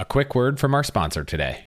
A quick word from our sponsor today.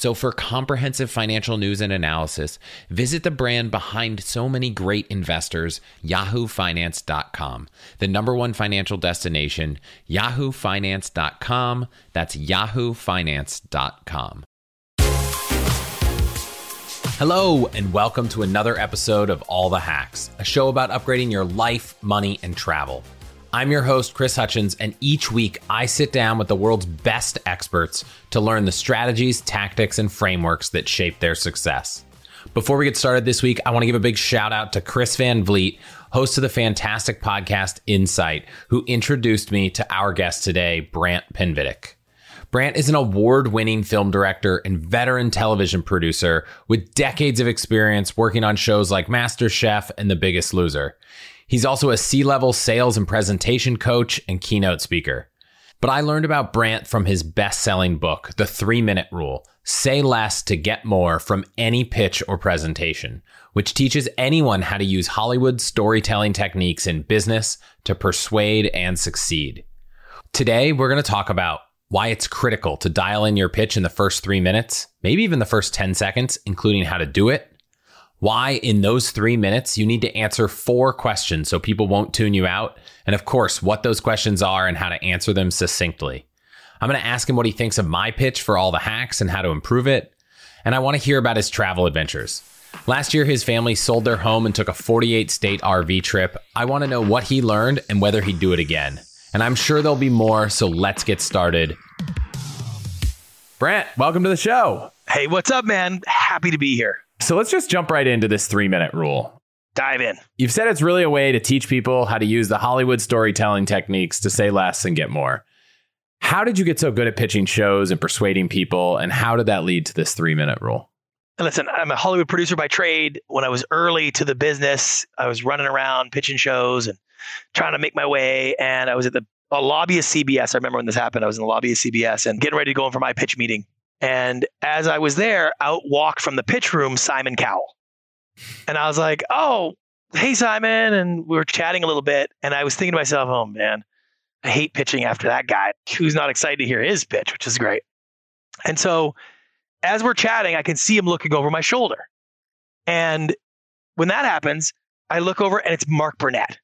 So, for comprehensive financial news and analysis, visit the brand behind so many great investors, yahoofinance.com, the number one financial destination, yahoofinance.com. That's yahoofinance.com. Hello, and welcome to another episode of All the Hacks, a show about upgrading your life, money, and travel. I'm your host, Chris Hutchins, and each week I sit down with the world's best experts to learn the strategies, tactics, and frameworks that shape their success. Before we get started this week, I want to give a big shout out to Chris Van Vliet, host of the fantastic podcast Insight, who introduced me to our guest today, Brant Pinvidic. Brant is an award winning film director and veteran television producer with decades of experience working on shows like MasterChef and The Biggest Loser. He's also a C level sales and presentation coach and keynote speaker. But I learned about Brant from his best selling book, The Three Minute Rule Say Less to Get More from Any Pitch or Presentation, which teaches anyone how to use Hollywood storytelling techniques in business to persuade and succeed. Today, we're going to talk about why it's critical to dial in your pitch in the first three minutes, maybe even the first 10 seconds, including how to do it why, in those three minutes, you need to answer four questions so people won't tune you out. And of course, what those questions are and how to answer them succinctly. I'm going to ask him what he thinks of my pitch for all the hacks and how to improve it. And I want to hear about his travel adventures. Last year, his family sold their home and took a 48 state RV trip. I want to know what he learned and whether he'd do it again. And I'm sure there'll be more, so let's get started. Brant, welcome to the show. Hey, what's up, man? Happy to be here. So let's just jump right into this three minute rule. Dive in. You've said it's really a way to teach people how to use the Hollywood storytelling techniques to say less and get more. How did you get so good at pitching shows and persuading people? And how did that lead to this three minute rule? Listen, I'm a Hollywood producer by trade. When I was early to the business, I was running around pitching shows and trying to make my way. And I was at the a lobby of CBS. I remember when this happened. I was in the lobby of CBS and getting ready to go in for my pitch meeting. And as I was there, out walked from the pitch room Simon Cowell. And I was like, oh, hey, Simon. And we were chatting a little bit. And I was thinking to myself, oh, man, I hate pitching after that guy who's not excited to hear his pitch, which is great. And so as we're chatting, I can see him looking over my shoulder. And when that happens, I look over and it's Mark Burnett.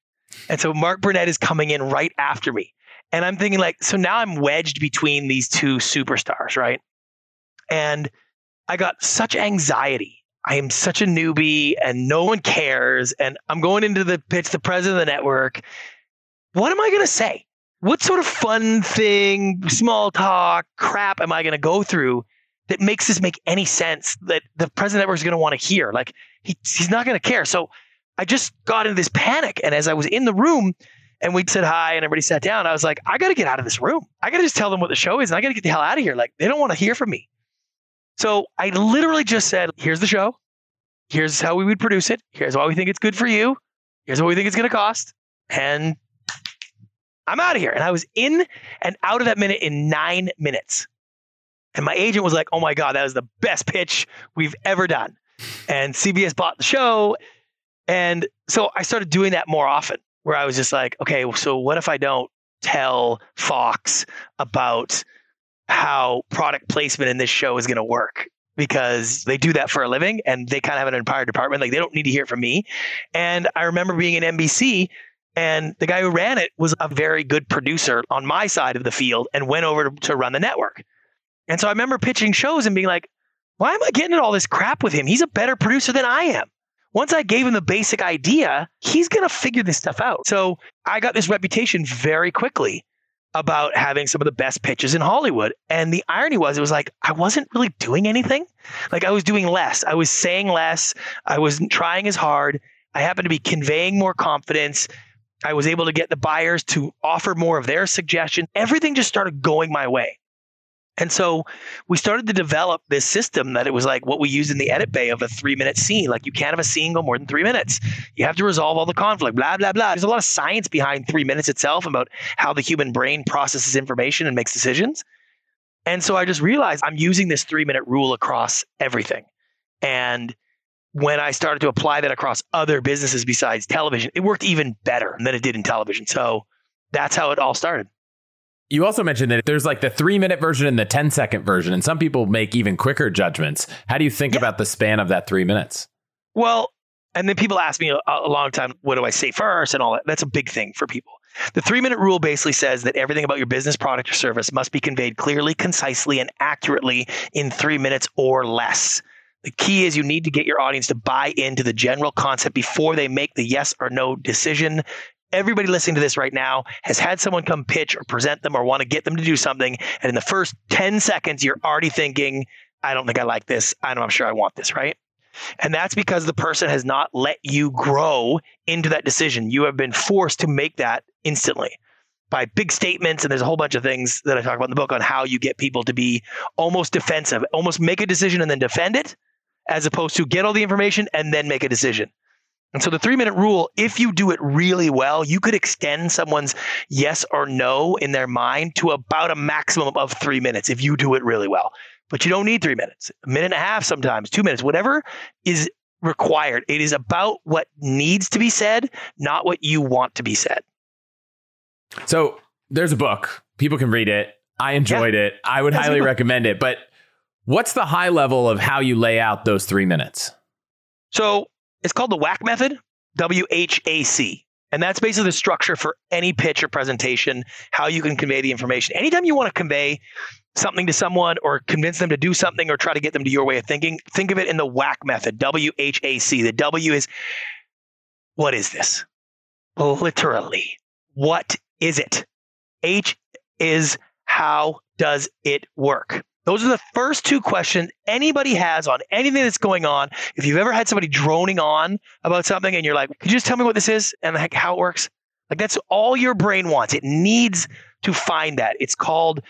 And so Mark Burnett is coming in right after me. And I'm thinking, like, so now I'm wedged between these two superstars, right? And I got such anxiety. I am such a newbie and no one cares. And I'm going into the pitch, the president of the network. What am I going to say? What sort of fun thing, small talk, crap am I going to go through that makes this make any sense that the president of the network is going to want to hear? Like, he, he's not going to care. So I just got into this panic. And as I was in the room, and we said hi and everybody sat down. I was like, I got to get out of this room. I got to just tell them what the show is and I got to get the hell out of here. Like, they don't want to hear from me. So I literally just said, here's the show. Here's how we would produce it. Here's why we think it's good for you. Here's what we think it's going to cost. And I'm out of here. And I was in and out of that minute in nine minutes. And my agent was like, oh my God, that was the best pitch we've ever done. And CBS bought the show. And so I started doing that more often, where I was just like, okay, so what if I don't tell Fox about how product placement in this show is going to work because they do that for a living and they kind of have an entire department. Like they don't need to hear from me. And I remember being in NBC and the guy who ran it was a very good producer on my side of the field and went over to, run the network. And so I remember pitching shows and being like, why am I getting all this crap with him? He's a better producer than I am. once I gave him the basic idea, he's going to figure this stuff out. So I got this reputation very quickly about having some of the best pitches in Hollywood. And the irony was, it was like, I wasn't really doing anything. Like I was doing less. I was saying less. I wasn't trying as hard. I happened to be conveying more confidence. I was able to get the buyers to offer more of their suggestion. Everything just started going my way. And so we started to develop this system that it was like what we use in the edit bay of a three minute scene. Like you can't have a scene go more than three minutes. You have to resolve all the conflict, blah, blah, blah. There's a lot of science behind three minutes itself about how the human brain processes information and makes decisions. And so I just realized I'm using this three minute rule across everything. And when I started to apply that across other businesses besides television, it worked even better than it did in television. So that's how it all started. You also mentioned that there's like the three minute version and the 10 second version, and some people make even quicker judgments. How do you think yeah. about the span of that three minutes? Well, and then people ask me a, a long time, what do I say first and all that? That's a big thing for people. The three minute rule basically says that everything about your business, product, or service must be conveyed clearly, concisely, and accurately in three minutes or less. The key is you need to get your audience to buy into the general concept before they make the yes or no decision everybody listening to this right now has had someone come pitch or present them or want to get them to do something. And in the first 10 seconds, you're already thinking, I don't think I like this. I'm not sure I want this, right? And that's because the person has not let you grow into that decision. You have been forced to make that instantly by big statements. And there's a whole bunch of things that I talk about in the book on how you get people to be almost defensive, almost make a decision and then defend it, as opposed to get all the information and then make a decision. And so the three minute rule, if you do it really well, you could extend someone's yes or no in their mind to about a maximum of three minutes if you do it really well. But you don't need three minutes, a minute and a half sometimes, two minutes, whatever is required. It is about what needs to be said, not what you want to be said. So there's a book. People can read it. I enjoyed yeah. it. I would That's highly recommend it. But what's the high level of how you lay out those three minutes? So it's called the WHAC method, W H A C. And that's basically the structure for any pitch or presentation, how you can convey the information. Anytime you want to convey something to someone or convince them to do something or try to get them to your way of thinking, think of it in the WHAC method, W H A C. The W is what is this? Literally, what is it? H is how does it work? Those are the first two questions anybody has on anything that's going on. If you've ever had somebody droning on about something and you're like, could you just tell me what this is and like how it works? Like that's all your brain wants. It needs to find that. It's called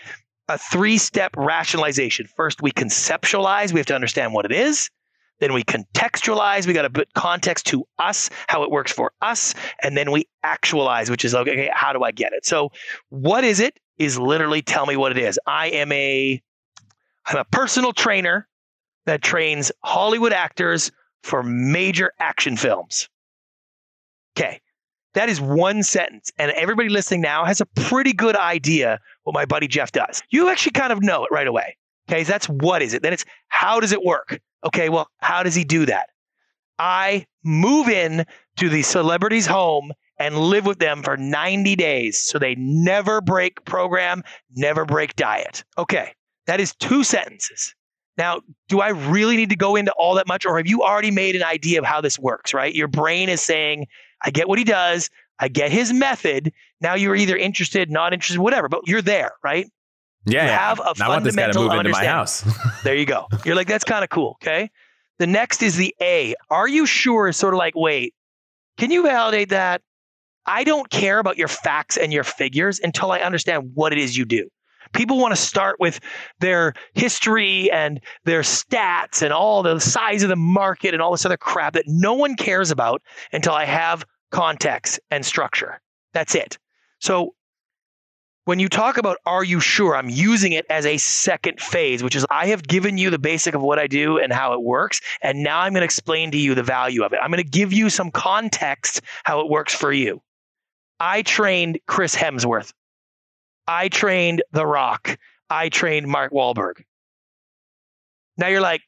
a three step rationalization. First, we conceptualize, we have to understand what it is. Then we contextualize, we got to put context to us, how it works for us. And then we actualize, which is okay, how do I get it? So, what is it? Is literally tell me what it is. I am a I'm a personal trainer that trains Hollywood actors for major action films. Okay. That is one sentence. And everybody listening now has a pretty good idea what my buddy Jeff does. You actually kind of know it right away. Okay. That's what is it? Then it's how does it work? Okay. Well, how does he do that? I move in to the celebrity's home and live with them for 90 days so they never break program, never break diet. Okay. That is two sentences. Now, do I really need to go into all that much, or have you already made an idea of how this works, right? Your brain is saying, I get what he does, I get his method. Now you're either interested, not interested, whatever, but you're there, right? Yeah. You have a I want this guy to move into my house. there you go. You're like, that's kind of cool. Okay. The next is the A. Are you sure? Is sort of like, wait, can you validate that? I don't care about your facts and your figures until I understand what it is you do. People want to start with their history and their stats and all the size of the market and all this other crap that no one cares about until I have context and structure. That's it. So when you talk about are you sure, I'm using it as a second phase, which is I have given you the basic of what I do and how it works. And now I'm going to explain to you the value of it. I'm going to give you some context how it works for you. I trained Chris Hemsworth I trained The Rock. I trained Mark Wahlberg. Now you're like,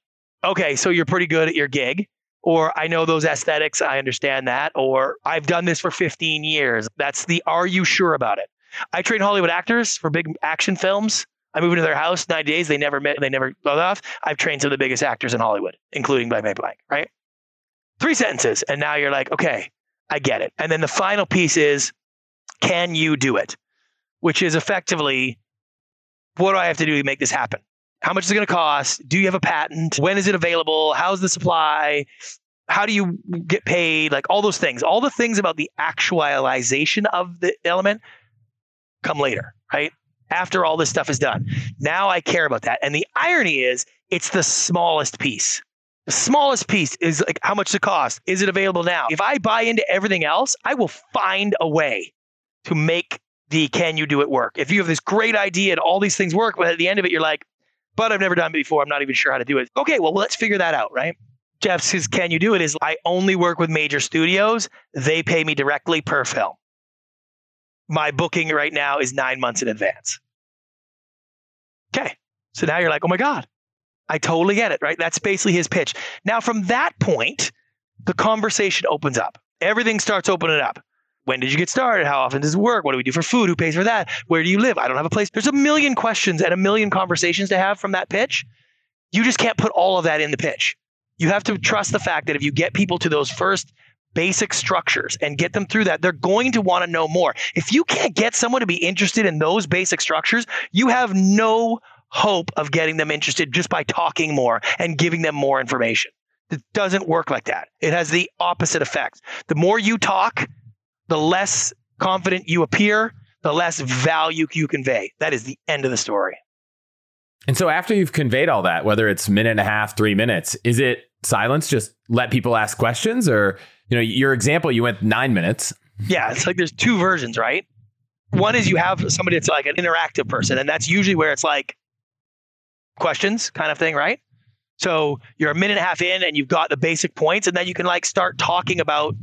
okay, so you're pretty good at your gig. Or I know those aesthetics. I understand that. Or I've done this for 15 years. That's the are you sure about it? I train Hollywood actors for big action films. I move into their house 90 days. They never met, they never got off. I've trained some of the biggest actors in Hollywood, including Blank Blank Blank, right? Three sentences. And now you're like, okay, I get it. And then the final piece is, can you do it? Which is effectively, what do I have to do to make this happen? How much is it going to cost? Do you have a patent? When is it available? How's the supply? How do you get paid? Like all those things, all the things about the actualization of the element come later, right? After all this stuff is done. Now I care about that. And the irony is, it's the smallest piece. The smallest piece is like how much it cost. Is it available now? If I buy into everything else, I will find a way to make the can you do it work. If you have this great idea and all these things work, but at the end of it, you're like, but I've never done it before. I'm not even sure how to do it. Okay, well, let's figure that out, right? Jeff says, Can you do it? Is I only work with major studios. They pay me directly per film. My booking right now is nine months in advance. Okay. So now you're like, oh my God, I totally get it, right? That's basically his pitch. Now, from that point, the conversation opens up. Everything starts opening up. When did you get started? How often does it work? What do we do for food? Who pays for that? Where do you live? I don't have a place. There's a million questions and a million conversations to have from that pitch. You just can't put all of that in the pitch. You have to trust the fact that if you get people to those first basic structures and get them through that, they're going to want to know more. If you can't get someone to be interested in those basic structures, you have no hope of getting them interested just by talking more and giving them more information. It doesn't work like that. It has the opposite effect. The more you talk, the less confident you appear, the less value you convey. That is the end of the story. And so after you've conveyed all that, whether it's minute and a half, three minutes, is it silence? Just let people ask questions or, you know, your example, you went nine minutes. Yeah. It's like there's two versions, right? One is you have somebody that's like an interactive person, and that's usually where it's like, questions kind of thing, right? So you're a minute and a half in and you've got the basic points, and then you can like start talking about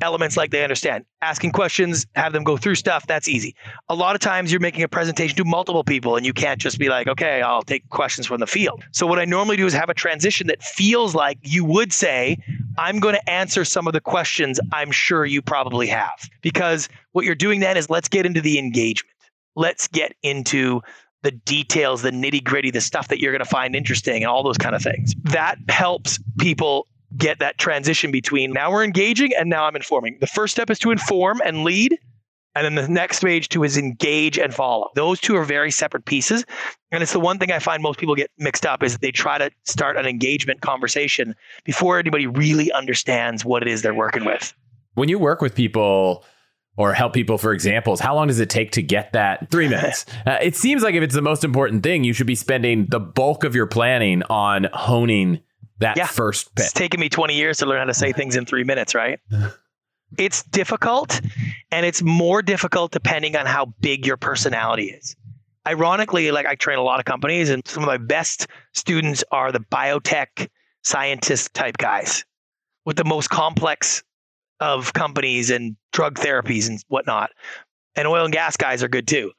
elements like they understand. Asking questions, have them go through stuff, that's easy. A lot of times you're making a presentation to multiple people and you can't just be like, okay, I'll take questions from the field. So what I normally do is have a transition that feels like you would say, I'm going to answer some of the questions I'm sure you probably have. Because what you're doing then is let's get into the engagement. Let's get into the details, the nitty gritty, the stuff that you're going to find interesting, and all those kind of things. That helps people get that transition between now we're engaging and now I'm informing. The first step is to inform and lead. And then the next stage to is engage and follow. Those two are very separate pieces. And it's the one thing I find most people get mixed up is that they try to start an engagement conversation before anybody really understands what it is they're working with. When you work with people, or help people for examples how long does it take to get that three minutes uh, it seems like if it's the most important thing you should be spending the bulk of your planning on honing that yeah. first pitch. it's taken me 20 years to learn how to say things in three minutes right it's difficult and it's more difficult depending on how big your personality is ironically like i train a lot of companies and some of my best students are the biotech scientist type guys with the most complex of companies and drug therapies and whatnot. And oil and gas guys are good too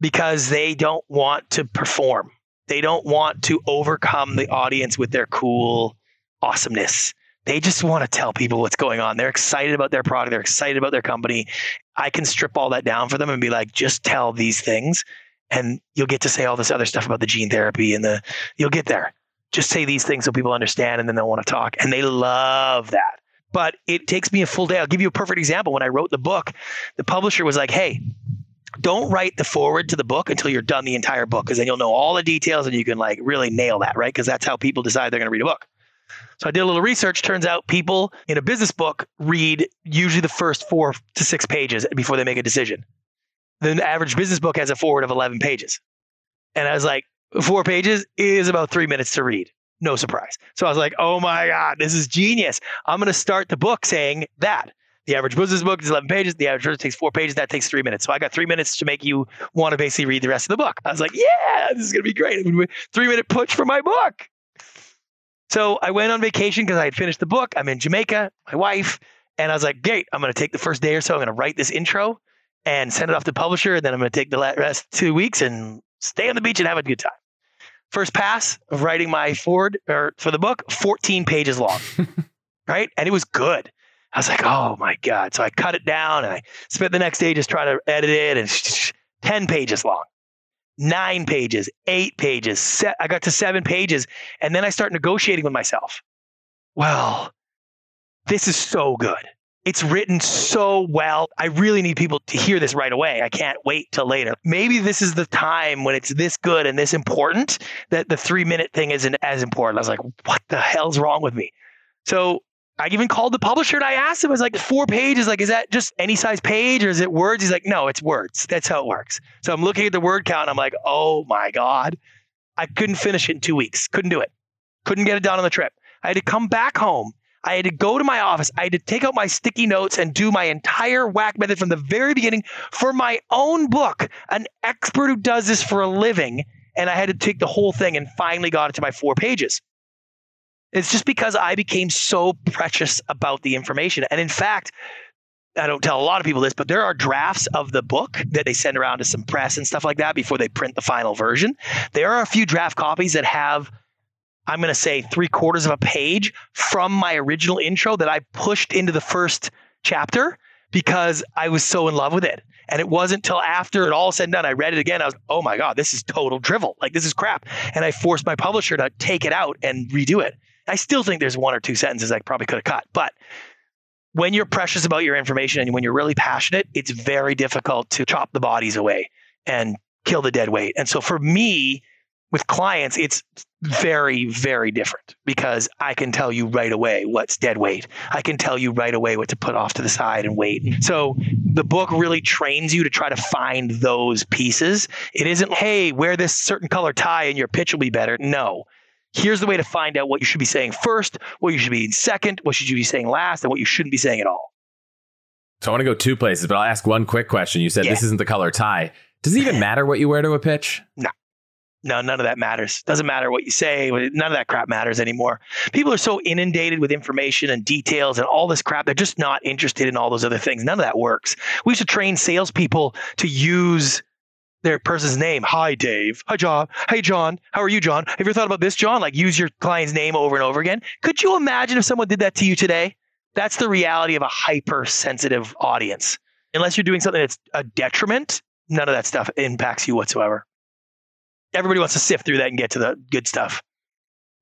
because they don't want to perform. They don't want to overcome the audience with their cool awesomeness. They just want to tell people what's going on. They're excited about their product. They're excited about their company. I can strip all that down for them and be like, just tell these things and you'll get to say all this other stuff about the gene therapy and the, you'll get there. Just say these things so people understand and then they'll want to talk. And they love that but it takes me a full day. I'll give you a perfect example. When I wrote the book, the publisher was like, hey, don't write the foreword to the book until you're done the entire book because then you'll know all the details and you can like really nail that, right? Because that's how people decide they're going to read a book. So I did a little research. Turns out people in a business book read usually the first four to six pages before they make a decision. The average business book has a foreword of 11 pages. And I was like, four pages is about three minutes to read no surprise. So I was like, oh my God, this is genius. I'm going to start the book saying that. The average business book is 11 pages. The average takes four pages. That takes three minutes. So I got three minutes to make you want to basically read the rest of the book. I was like, yeah, this is going to be great. Three minute push for my book. So I went on vacation because I had finished the book. I'm in Jamaica, my wife, and I was like, great, I'm going to take the first day or so. I'm going to write this intro and send it off to the publisher. And then I'm going to take the rest two weeks and stay on the beach and have a good time. First pass of writing my foreword or for the book, 14 pages long. right? And it was good. I was like, oh my God. So I cut it down and I spent the next day just trying to edit it and 10 pages long, nine pages, eight pages. Set, I got to seven pages. And then I start negotiating with myself. Well, this is so good. It's written so well. I really need people to hear this right away. I can't wait till later. Maybe this is the time when it's this good and this important that the three minute thing isn't as important. I was like, what the hell's wrong with me? So I even called the publisher and I asked him, I was like, four pages, like, is that just any size page or is it words? He's like, no, it's words. That's how it works. So I'm looking at the word count. I'm like, oh my God. I couldn't finish it in two weeks. Couldn't do it. Couldn't get it done on the trip. I had to come back home I had to go to my office. I had to take out my sticky notes and do my entire WHAC method from the very beginning for my own book, an expert who does this for a living. And I had to take the whole thing and finally got it to my four pages. It's just because I became so precious about the information. And in fact, I don't tell a lot of people this, but there are drafts of the book that they send around to some press and stuff like that before they print the final version. There are a few draft copies that have I'm going to say three quarters of a page from my original intro that I pushed into the first chapter because I was so in love with it. And it wasn't until after it all said and done, I read it again. I was, oh my God, this is total drivel. Like, this is crap. And I forced my publisher to take it out and redo it. I still think there's one or two sentences I probably could have cut. But when you're precious about your information and when you're really passionate, it's very difficult to chop the bodies away and kill the dead weight. And so for me, with clients, it's very, very different because I can tell you right away what's dead weight. I can tell you right away what to put off to the side and wait. Mm-hmm. So the book really trains you to try to find those pieces. It isn't, hey, wear this certain color tie and your pitch will be better. No. Here's the way to find out what you should be saying first, what you should be second, what should you be saying last, and what you shouldn't be saying at all. So I want to go two places, but I'll ask one quick question. You said yeah. this isn't the color tie. Does it even matter what you wear to a pitch? No no, none of that matters. Doesn't matter what you say. None of that crap matters anymore. People are so inundated with information and details and all this crap. They're just not interested in all those other things. None of that works. We used to train salespeople to use their person's name. Hi, Dave. Hi, John. Hey, John. How are you, John? Have you ever thought about this, John? Like use your client's name over and over again. Could you imagine if someone did that to you today? That's the reality of a hypersensitive audience. Unless you're doing something that's a detriment, none of that stuff impacts you whatsoever everybody wants to sift through that and get to the good stuff.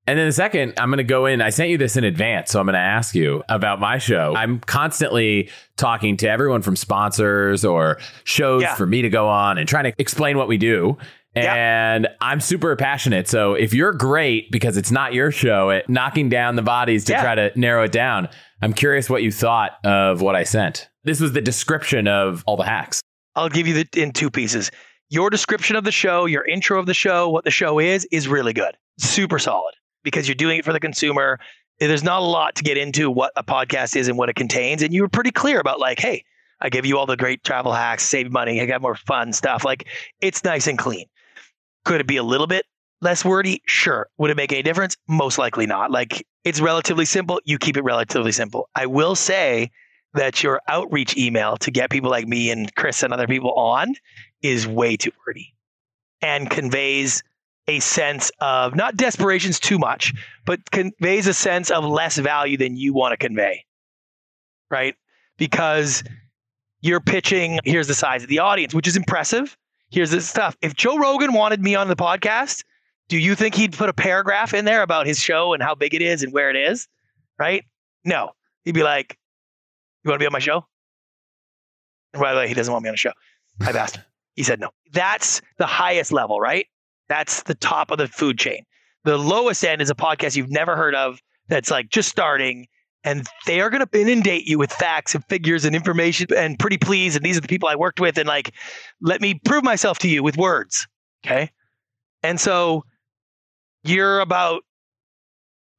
And then the second, I'm going to go in. I sent you this in advance, so I'm going to ask you about my show. I'm constantly talking to everyone from sponsors or shows yeah. for me to go on and trying to explain what we do. And yeah. I'm super passionate. So if you're great because it's not your show at knocking down the bodies to yeah. try to narrow it down, I'm curious what you thought of what I sent. This was the description of all the hacks. I'll give you the in two pieces your description of the show, your intro of the show, what the show is, is really good. Super solid because you're doing it for the consumer. There's not a lot to get into what a podcast is and what it contains. And you were pretty clear about, like, hey, I give you all the great travel hacks, save money, I got more fun stuff. Like, it's nice and clean. Could it be a little bit less wordy? Sure. Would it make any difference? Most likely not. Like, it's relatively simple. You keep it relatively simple. I will say that your outreach email to get people like me and Chris and other people on is way too wordy and conveys a sense of not desperation's too much, but conveys a sense of less value than you want to convey. Right? Because you're pitching, here's the size of the audience, which is impressive. Here's this stuff. If Joe Rogan wanted me on the podcast, do you think he'd put a paragraph in there about his show and how big it is and where it is? Right? No. He'd be like, You want to be on my show? And by the way, he doesn't want me on a show. I've asked him. He said no. That's the highest level, right? That's the top of the food chain. The lowest end is a podcast you've never heard of that's like just starting and they are going to inundate you with facts and figures and information and pretty please and these are the people I worked with and like let me prove myself to you with words, okay? And so you're about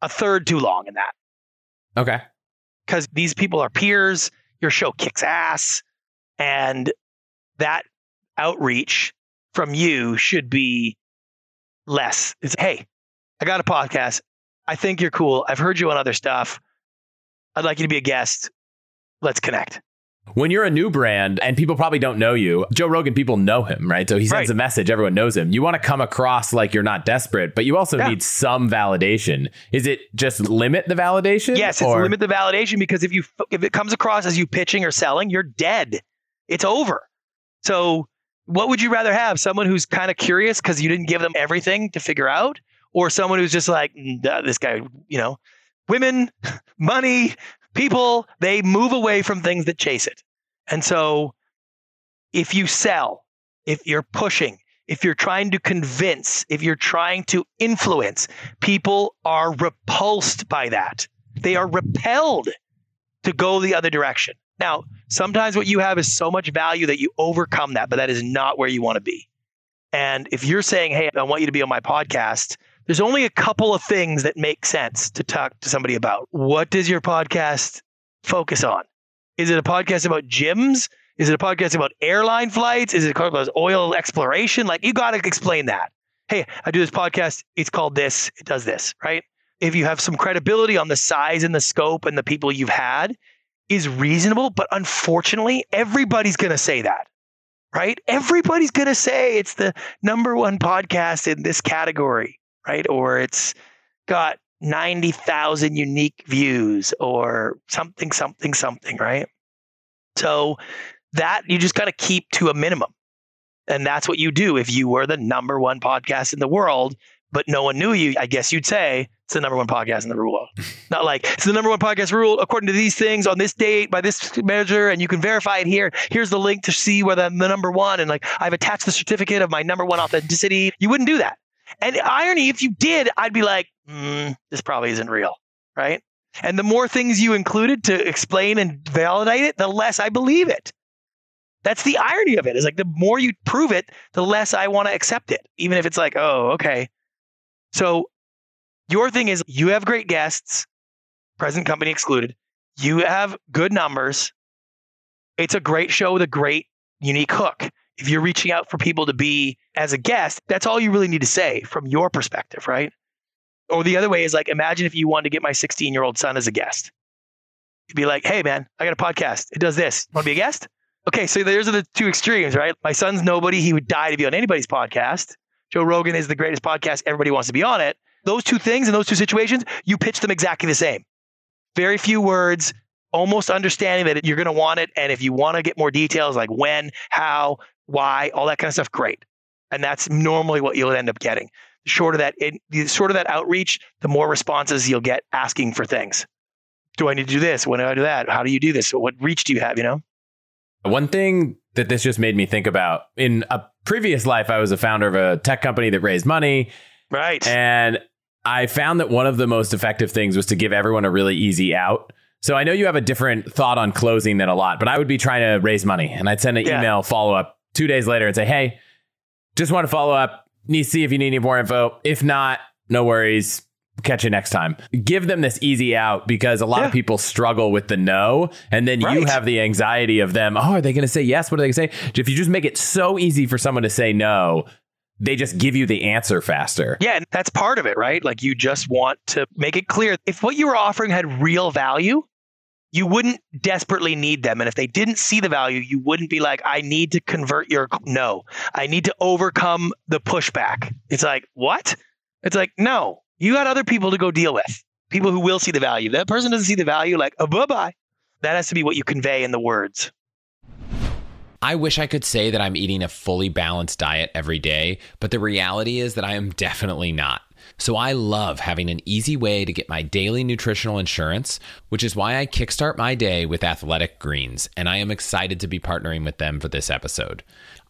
a third too long in that. Okay. Cuz these people are peers, your show kicks ass and that outreach from you should be less. It's, hey, I got a podcast. I think you're cool. I've heard you on other stuff. I'd like you to be a guest. Let's connect. When you're a new brand and people probably don't know you, Joe Rogan, people know him, right? So he sends right. a message, everyone knows him. You want to come across like you're not desperate, but you also yeah. need some validation. Is it just limit the validation? Yes, it's limit the validation because if you if it comes across as you pitching or selling, you're dead. It's over. So what would you rather have? Someone who's kind of curious because you didn't give them everything to figure out, or someone who's just like, mm, this guy, you know, women, money, People, they move away from things that chase it. And so if you sell, if you're pushing, if you're trying to convince, if you're trying to influence, people are repulsed by that. They are repelled to go the other direction. Now, sometimes what you have is so much value that you overcome that, but that is not where you want to be. And if you're saying, hey, I want you to be on my podcast, there's only a couple of things that make sense to talk to somebody about. What does your podcast focus on? Is it a podcast about gyms? Is it a podcast about airline flights? Is it about oil exploration? Like, you got to explain that. Hey, I do this podcast. It's called this. It does this, right? If you have some credibility on the size and the scope and the people you've had, is reasonable. But unfortunately, everybody's going to say that, right? Everybody's going to say it's the number one podcast in this category, right? Or it's got 90,000 unique views or something, something, something, right? So that you just got to keep to a minimum. And that's what you do if you were the number one podcast in the world, but no one knew you. I guess you'd say it's the number one podcast in the world. Not like it's the number one podcast rule according to these things on this date by this measure, and you can verify it here. Here's the link to see whether I'm the number one, and like I've attached the certificate of my number one authenticity. You wouldn't do that. And irony, if you did, I'd be like, mm, this probably isn't real, right? And the more things you included to explain and validate it, the less I believe it. That's the irony of it. Is like the more you prove it, the less I want to accept it, even if it's like, oh, okay. So your thing is you have great guests, present company excluded. You have good numbers. It's a great show with a great unique hook. If you're reaching out for people to be as a guest, that's all you really need to say from your perspective, right? Or the other way is like, imagine if you wanted to get my 16 year old son as a guest. You'd be like, hey, man, I got a podcast. It does this. Want to be a guest? Okay, so there's the two extremes, right? My son's nobody. He would die to be on anybody's podcast. Joe Rogan is the greatest podcast. Everybody wants to be on it. Those two things and those two situations, you pitch them exactly the same. Very few words, almost understanding that you're going to want it. And if you want to get more details like when, how, why, all that kind of stuff, great. And that's normally what you'll end up getting. The shorter that, it, the shorter that outreach, the more responses you'll get asking for things. Do I need to do this? When do I do that? How do you do this? What reach do you have? You know? One thing that this just made me think about in a previous life, I was a founder of a tech company that raised money. Right. And I found that one of the most effective things was to give everyone a really easy out. So I know you have a different thought on closing than a lot, but I would be trying to raise money and I'd send an yeah. email follow up two days later and say, Hey, just want to follow up. Need to see if you need any more info. If not, no worries catch you next time. Give them this easy out because a lot yeah. of people struggle with the no. And then right. you have the anxiety of them. Oh, are they going to say yes? What are they going to say? If you just make it so easy for someone to say no, they just give you the answer faster. Yeah, and that's part of it, right? Like you just want to make it clear if what you were offering had real value, you wouldn't desperately need them. And if they didn't see the value, you wouldn't be like, I need to convert your no. I need to overcome the pushback. It's like, what? It's like, no, you got other people to go deal with, people who will see the value. That person doesn't see the value, like, oh, bye bye. That has to be what you convey in the words. I wish I could say that I'm eating a fully balanced diet every day, but the reality is that I am definitely not. So I love having an easy way to get my daily nutritional insurance, which is why I kickstart my day with Athletic Greens, and I am excited to be partnering with them for this episode.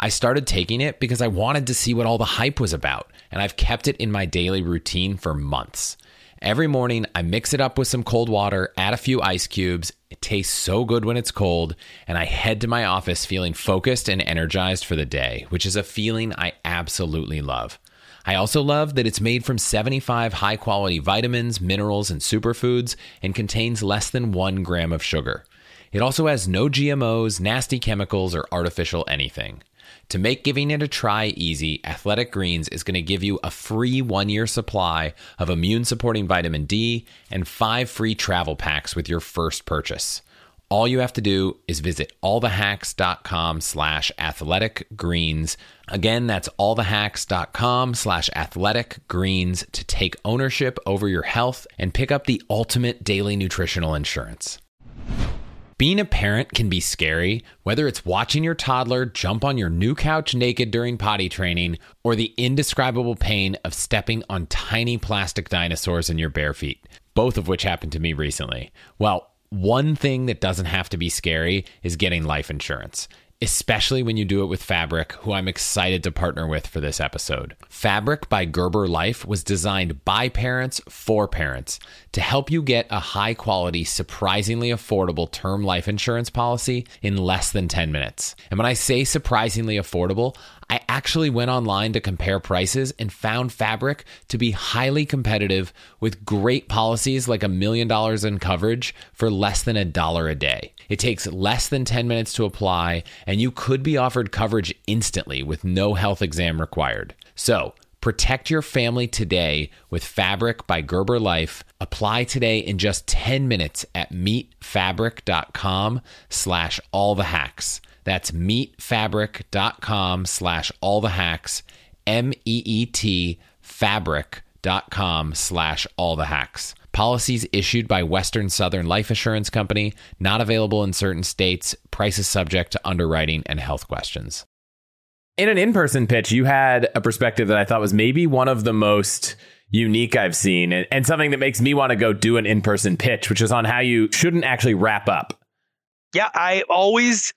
I started taking it because I wanted to see what all the hype was about, and I've kept it in my daily routine for months. Every morning, I mix it up with some cold water, add a few ice cubes. It tastes so good when it's cold, and I head to my office feeling focused and energized for the day, which is a feeling I absolutely love. I also love that it's made from 75 high quality vitamins, minerals, and superfoods and contains less than one gram of sugar. It also has no GMOs, nasty chemicals, or artificial anything. To make giving it a try easy, Athletic Greens is going to give you a free one year supply of immune supporting vitamin D and five free travel packs with your first purchase. All you have to do is visit allthehacks.com slash athletic greens. Again, that's allthehacks.com slash athletic greens to take ownership over your health and pick up the ultimate daily nutritional insurance. Being a parent can be scary, whether it's watching your toddler jump on your new couch naked during potty training or the indescribable pain of stepping on tiny plastic dinosaurs in your bare feet, both of which happened to me recently. Well, one thing that doesn't have to be scary is getting life insurance especially when you do it with Fabric, who I'm excited to partner with for this episode. Fabric by Gerber Life was designed by parents for parents to help you get a high quality, surprisingly affordable term life insurance policy in less than 10 minutes. And when I say surprisingly affordable, I actually went online to compare prices and found Fabric to be highly competitive with great policies like a million dollars in coverage for less than a dollar a day. It takes less than 10 minutes to apply, and you could be offered coverage instantly with no health exam required. So, protect your family today with Fabric by Gerber Life. Apply today in just 10 minutes at meetfabric.com slash all the hacks. That's meetfabric.com slash all the hacks, M-E-E-T fabric.com slash all the hacks. Policies issued by Western Southern Life Assurance Company, not available in certain states, prices subject to underwriting and health questions. In an in person pitch, you had a perspective that I thought was maybe one of the most unique I've seen and, and something that makes me want to go do an in person pitch, which is on how you shouldn't actually wrap up. Yeah, I always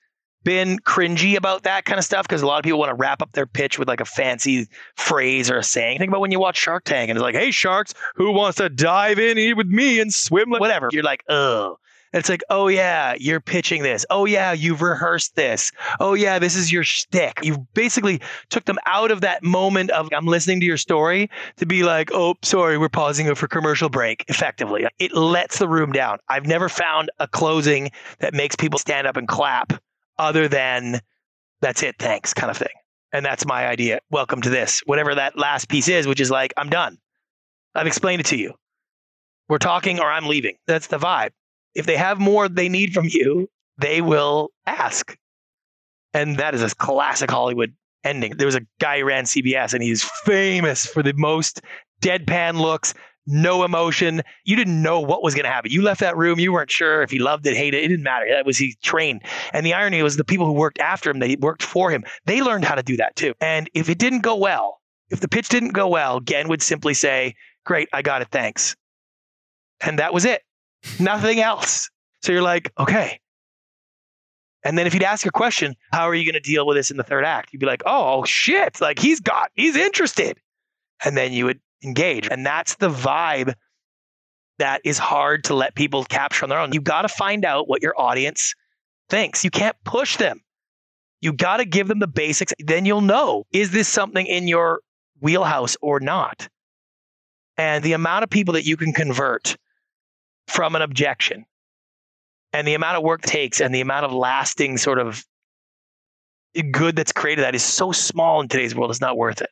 been cringy about that kind of stuff because a lot of people want to wrap up their pitch with like a fancy phrase or a saying. Think about when you watch Shark Tank and it's like, "Hey sharks, who wants to dive in with me and swim like whatever?" You're like, "Oh." it's like, "Oh yeah, you're pitching this. Oh yeah, you've rehearsed this. Oh yeah, this is your shtick." You basically took them out of that moment of I'm listening to your story to be like, "Oh, sorry, we're pausing for commercial break." Effectively, it lets the room down. I've never found a closing that makes people stand up and clap other than that's it, thanks kind of thing. And that's my idea. Welcome to this, whatever that last piece is, which is like, I'm done. I've explained it to you. We're talking or I'm leaving. That's the vibe. If they have more they need from you, they will ask. And that is a classic Hollywood ending. There was a guy who ran CBS and he's famous for the most deadpan looks, no emotion. You didn't know what was going to happen. You left that room. You weren't sure if he loved it, hated it. It didn't matter. That was he trained. And the irony was the people who worked after him, they worked for him. They learned how to do that too. And if it didn't go well, if the pitch didn't go well, Gen would simply say, "Great, I got it. Thanks." And that was it. Nothing else. So you're like, okay. And then if he'd ask a question, how are you going to deal with this in the third act? You'd be like, oh shit, like he's got, he's interested. And then you would engage. And that's the vibe that is hard to let people capture on their own. You've got to find out what your audience thinks. You can't push them. You got to give them the basics. Then you'll know is this something in your wheelhouse or not? And the amount of people that you can convert from an objection and the amount of work takes and the amount of lasting sort of good that's created that is so small in today's world, it's not worth it.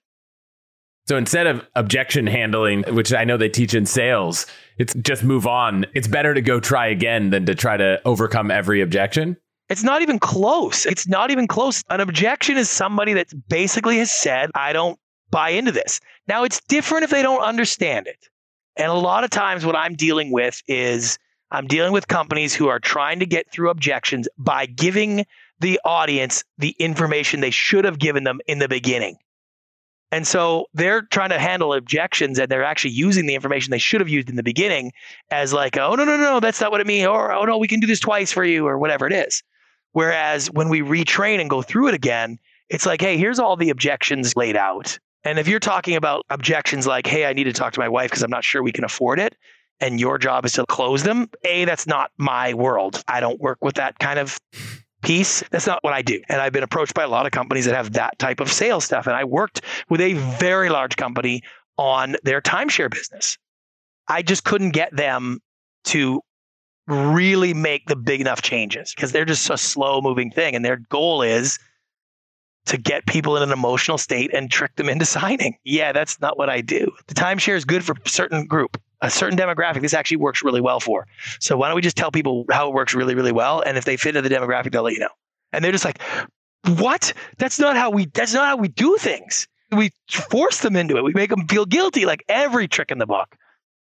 So instead of objection handling, which I know they teach in sales, it's just move on. It's better to go try again than to try to overcome every objection. It's not even close. It's not even close. An objection is somebody that basically has said, I don't buy into this. Now, it's different if they don't understand it. And a lot of times, what I'm dealing with is I'm dealing with companies who are trying to get through objections by giving the audience the information they should have given them in the beginning. And so they're trying to handle objections and they're actually using the information they should have used in the beginning as like, oh, no, no, no, that's not what it means. Or, oh, no, we can do this twice for you or whatever it is. Whereas when we retrain and go through it again, it's like, hey, here's all the objections laid out. And if you're talking about objections like, hey, I need to talk to my wife because I'm not sure we can afford it, and your job is to close them, A, that's not my world. I don't work with that kind of piece. That's not what I do. And I've been approached by a lot of companies that have that type of sales stuff. And I worked with a very large company on their timeshare business. I just couldn't get them to really make the big enough changes because they're just a slow moving thing. And their goal is to get people in an emotional state and trick them into signing. Yeah, that's not what I do. The timeshare is good for a certain group a certain demographic this actually works really well for. So why don't we just tell people how it works really, really well? And if they fit into the demographic, they'll let you know. And they're just like, what? That's not how we that's not how we do things. We force them into it. We make them feel guilty like every trick in the book.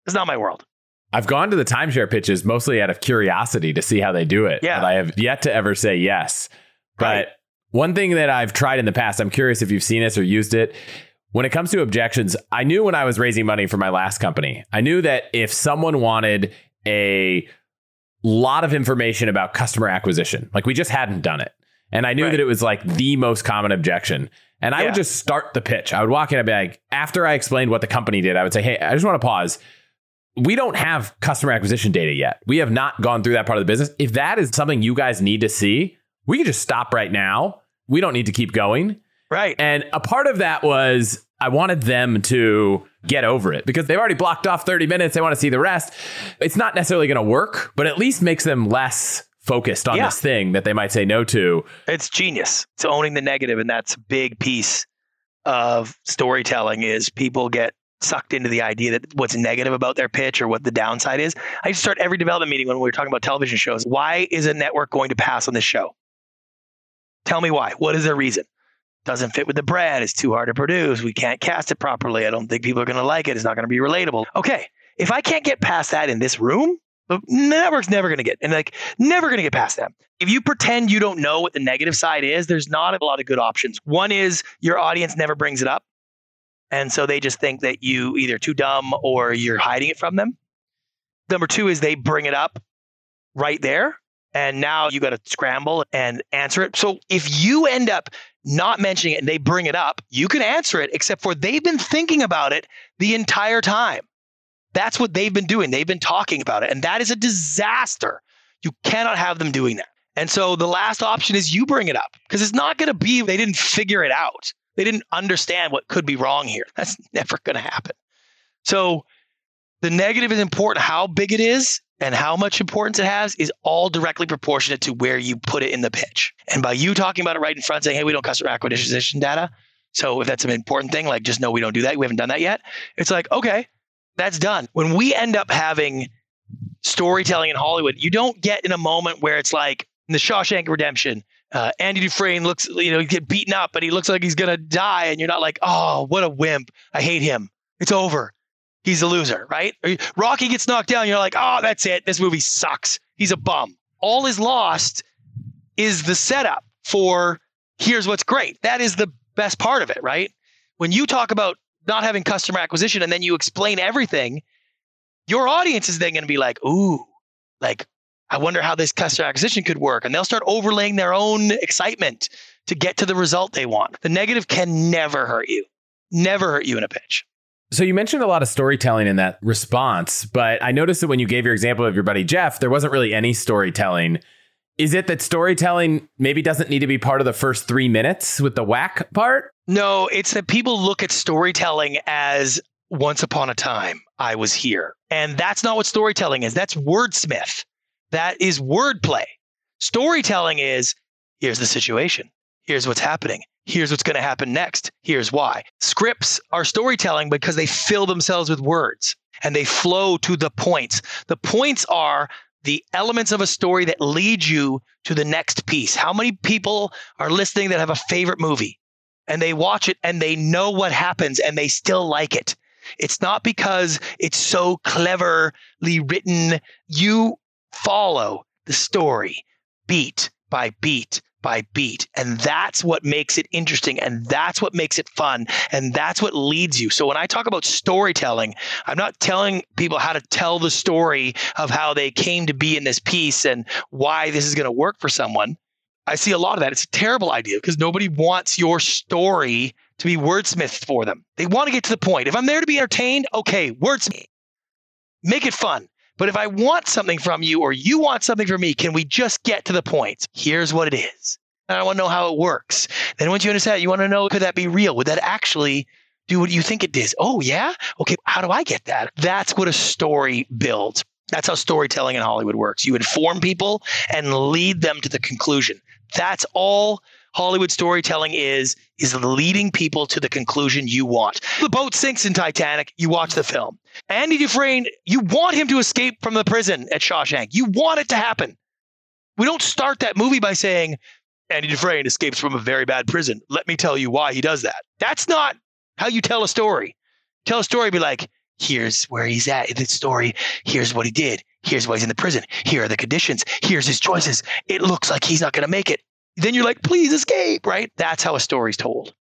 It's not my world. I've gone to the timeshare pitches mostly out of curiosity to see how they do it. Yeah. But I have yet to ever say yes. But right. one thing that I've tried in the past, I'm curious if you've seen this or used it, when it comes to objections, I knew when I was raising money for my last company, I knew that if someone wanted a lot of information about customer acquisition. Like we just hadn't done it. And I knew Right. that it was like the most common objection. And I Yeah. would just start the pitch. I would walk in and be like, after I explained what the company did, I would say, hey, I just want to pause. We don't have customer acquisition data yet. We have not gone through that part of the business. If that is something you guys need to see, we can just stop right now. We don't need to keep going. Right. And a part of that was I wanted them to get over it because they've already blocked off 30 minutes. They want to see the rest. It's not necessarily going to work, but at least makes them less focused on Yeah. this thing that they might say no to. It's genius. It's owning the negative, and that's a big piece of storytelling. Is people get sucked into the idea that what's negative about their pitch or what the downside is. I used to start every development meeting when we were talking about television shows. Why is a network going to pass on this show? Tell me why. What is their reason? Doesn't fit with the brand. It's too hard to produce. We can't cast it properly. I don't think people are going to like it. It's not going to be relatable. Okay. If I can't get past that in this room, the network's never going to get, and like, never going to get past that. If you pretend you don't know what the negative side is, there's not a lot of good options. One is your audience never brings it up. And so they just think that you either too dumb or you're hiding it from them. Number two is they bring it up right there. And now you got to scramble and answer it. So if you end up not mentioning it and they bring it up, you can answer it, except for they've been thinking about it the entire time. That's what they've been doing. They've been talking about it. And that is a disaster. You cannot have them doing that. And so the last option is you bring it up because it's not going to be, they didn't figure it out. They didn't understand what could be wrong here. That's never going to happen. So the negative is important. How big it is and how much importance it has is all directly proportionate to where you put it in the pitch. And by you talking about it right in front, saying, hey, we don't customer acquisition data. So if that's an important thing, like just know we don't do that. We haven't done that yet. It's like, okay, that's done. When we end up having storytelling in Hollywood, you don't get in a moment where it's like in the Shawshank Redemption, uh, Andy Dufresne looks, you know, he get beaten up, but he looks like he's gonna die, and you're not like, oh, what a wimp! I hate him. It's over. He's a loser, right? Rocky gets knocked down. You're like, oh, that's it. This movie sucks. He's a bum. All is lost is the setup for here's what's great. That is the best part of it, right? When you talk about not having customer acquisition and then you explain everything, your audience is then going to be like, ooh, like, I wonder how this customer acquisition could work. And they'll start overlaying their own excitement to get to the result they want. The negative can never hurt you, never hurt you in a pitch. So you mentioned a lot of storytelling in that response, but I noticed that when you gave your example of your buddy Jeff, there wasn't really any storytelling. Is it that storytelling maybe doesn't need to be part of the first three minutes with the WHAC part? No, it's that people look at storytelling as once upon a time I was here. And that's not what storytelling is. That's wordsmith. That is wordplay. Storytelling is here's the situation. Here's what's happening. Here's what's going to happen next. Here's why. Scripts are storytelling because they fill themselves with words and they flow to the points. The points are the elements of a story that lead you to the next piece. How many people are listening that have a favorite movie? and they watch it and they know what happens and they still like it. It's not because it's so cleverly written. You follow the story beat by beat by beat. And that's what makes it interesting. And that's what makes it fun. And that's what leads you. So when I talk about storytelling, I'm not telling people how to tell the story of how they came to be in this piece and why this is going to work for someone. I see a lot of that. It's a terrible idea because nobody wants your story to be wordsmithed for them. They want to get to the point. If I'm there to be entertained, okay, wordsmith. Make it fun. But if I want something from you or you want something from me, can we just get to the point? Here's what it is. And I want to know how it works. Then once you understand, you want to know could that be real? Would that actually do what you think it is? Oh, yeah? Okay, how do I get that? That's what a story builds. That's how storytelling in Hollywood works. You inform people and lead them to the conclusion. That's all Hollywood storytelling is is leading people to the conclusion you want. The boat sinks in Titanic, you watch the film. Andy Dufresne, you want him to escape from the prison at Shawshank. You want it to happen. We don't start that movie by saying Andy Dufresne escapes from a very bad prison. Let me tell you why he does that. That's not how you tell a story. Tell a story be like, here's where he's at in the story. Here's what he did. Here's why he's in the prison. Here are the conditions. Here's his choices. It looks like he's not going to make it. Then you're like, please escape, right? That's how a story's told.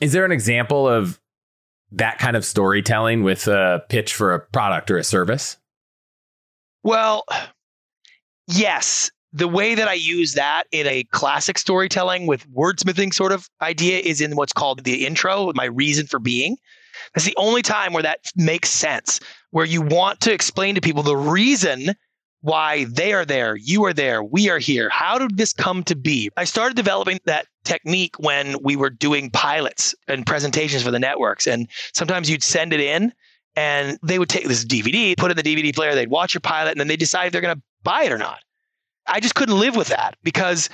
Is there an example of that kind of storytelling with a pitch for a product or a service? Well, yes, the way that I use that in a classic storytelling with wordsmithing sort of idea is in what's called the intro, my reason for being. That's the only time where that makes sense, where you want to explain to people the reason why they are there, you are there, we are here. How did this come to be? I started developing that technique when we were doing pilots and presentations for the networks. And sometimes you'd send it in and they would take this DVD, put it in the DVD player, they'd watch your pilot, and then they decide if they're going to buy it or not. I just couldn't live with that because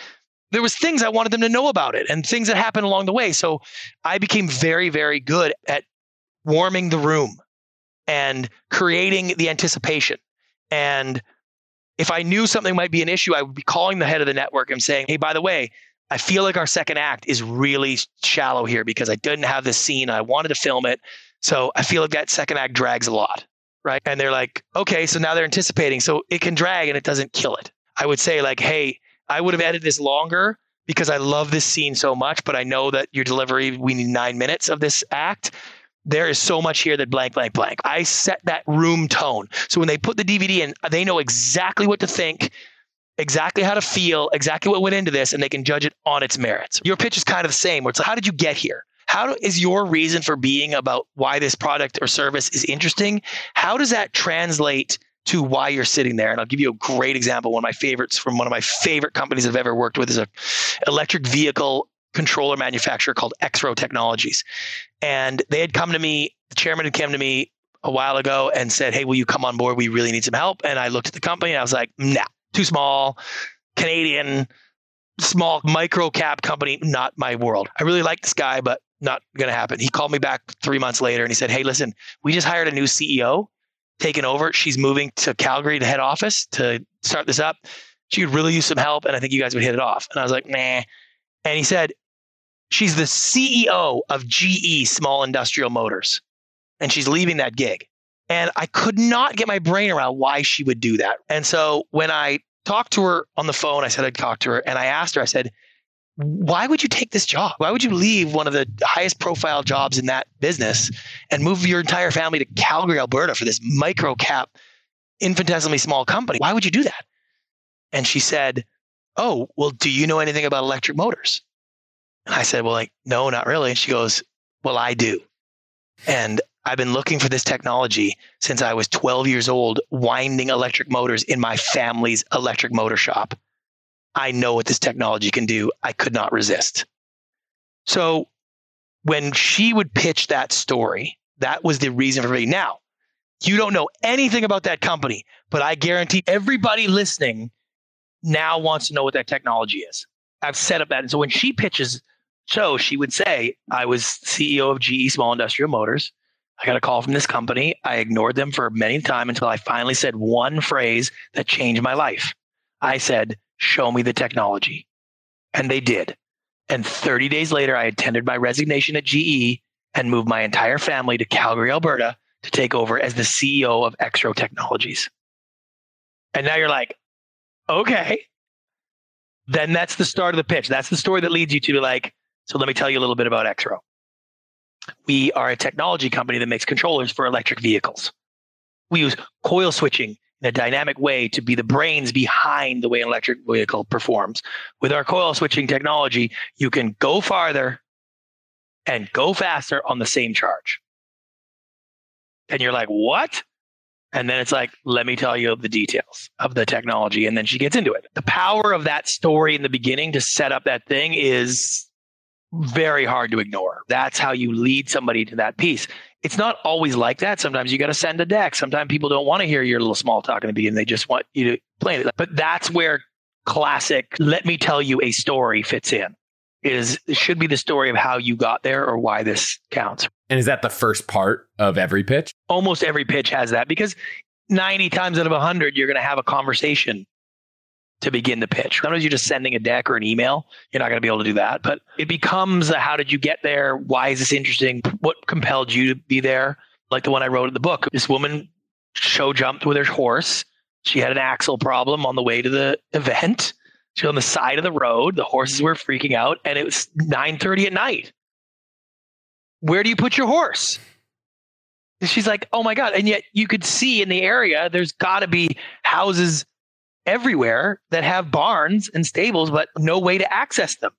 there was things I wanted them to know about it and things that happened along the way. So I became very, very good at warming the room and creating the anticipation. And if I knew something might be an issue, I would be calling the head of the network and saying, Hey, by the way, I feel like our second act is really shallow here because I didn't have this scene. I wanted to film it. So I feel like that second act drags a lot. Right. And they're like, okay, so now they're anticipating. So it can drag and it doesn't kill it. I would say, like, hey, I would have edited this longer because I love this scene so much, but I know that your delivery, we need nine minutes of this act. There is so much here that blank, blank, blank. I set that room tone. So when they put the DVD in, they know exactly what to think, exactly how to feel, exactly what went into this, and they can judge it on its merits. Your pitch is kind of the same, where it's like, how did you get here? How do, is your reason for being about why this product or service is interesting? How does that translate to why you're sitting there. And I'll give you a great example. One of my favorites from one of my favorite companies I've ever worked with is a electric vehicle controller manufacturer called Exro Technologies. And they had come to me, the chairman had come to me a while ago and said, Hey, will you come on board? We really need some help. And I looked at the company and I was like, nah, too small, Canadian, small micro cap company, not my world. I really like this guy, but not going to happen. He called me back three months later and he said, Hey, listen, we just hired a new CEO taken over. She's moving to Calgary to head office to start this up. She would really use some help, and I think you guys would hit it off. And I was like, nah. And he said, she's the CEO of GE Small Industrial Motors, and she's leaving that gig. And I could not get my brain around why she would do that. And so when I talked to her on the phone, I said I'd talk to her, and I asked her, I said, why would you take this job? Why would you leave one of the highest profile jobs in that business and move your entire family to Calgary, Alberta for this micro cap, infinitesimally small company? Why would you do that? And she said, Oh, well, do you know anything about electric motors? And I said, Well, like, no, not really. And she goes, Well, I do. And I've been looking for this technology since I was 12 years old, winding electric motors in my family's electric motor shop. I know what this technology can do. I could not resist. So when she would pitch that story, that was the reason for me. Now, you don't know anything about that company, but I guarantee everybody listening now wants to know what that technology is. I've set up that. And so when she pitches show, she would say, I was CEO of GE Small Industrial Motors. I got a call from this company. I ignored them for many time until I finally said one phrase that changed my life. I said, show me the technology. And they did. And 30 days later, I attended my resignation at GE and moved my entire family to Calgary, Alberta to take over as the CEO of Exro Technologies. And now you're like, okay. Then that's the start of the pitch. That's the story that leads you to like, so let me tell you a little bit about Exro. We are a technology company that makes controllers for electric vehicles. We use coil switching in a dynamic way to be the brains behind the way an electric vehicle performs. With our coil switching technology, you can go farther and go faster on the same charge. And you're like, what? And then it's like, let me tell you the details of the technology. And then she gets into it. The power of that story in the beginning to set up that thing is very hard to ignore. That's how you lead somebody to that piece it's not always like that. Sometimes you got to send a deck. Sometimes people don't want to hear your little small talk in the beginning. They just want you to play it. But that's where classic, let me tell you a story fits in. Is it should be the story of how you got there or why this counts. And is that the first part of every pitch? Almost every pitch has that because 90 times out of 100, you're going to have a conversation to begin the pitch. Sometimes you're just sending a deck or an email. You're not going to be able to do that. But it becomes a, how did you get there? Why is this interesting? What compelled you to be there? Like the one I wrote in the book. This woman show jumped with her horse. She had an axle problem on the way to the event. She was on the side of the road. The horses were freaking out, and it was 9:30 at night. Where do you put your horse? And she's like, "Oh my god!" And yet you could see in the area there's got to be houses everywhere that have barns and stables, but no way to access them.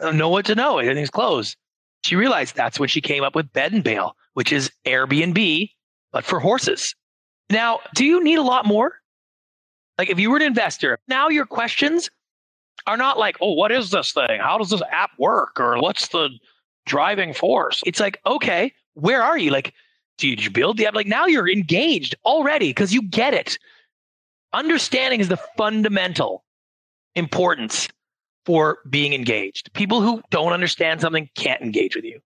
Uh, no what to know. Everything's closed. She realized that's when she came up with Bed and Bale, which is Airbnb, but for horses. Now, do you need a lot more? Like if you were an investor, now your questions are not like, oh, what is this thing? How does this app work? Or what's the driving force? It's like, okay, where are you? Like, did you build the app? Like now you're engaged already because you get it. Understanding is the fundamental importance for being engaged. People who don't understand something can't engage with you.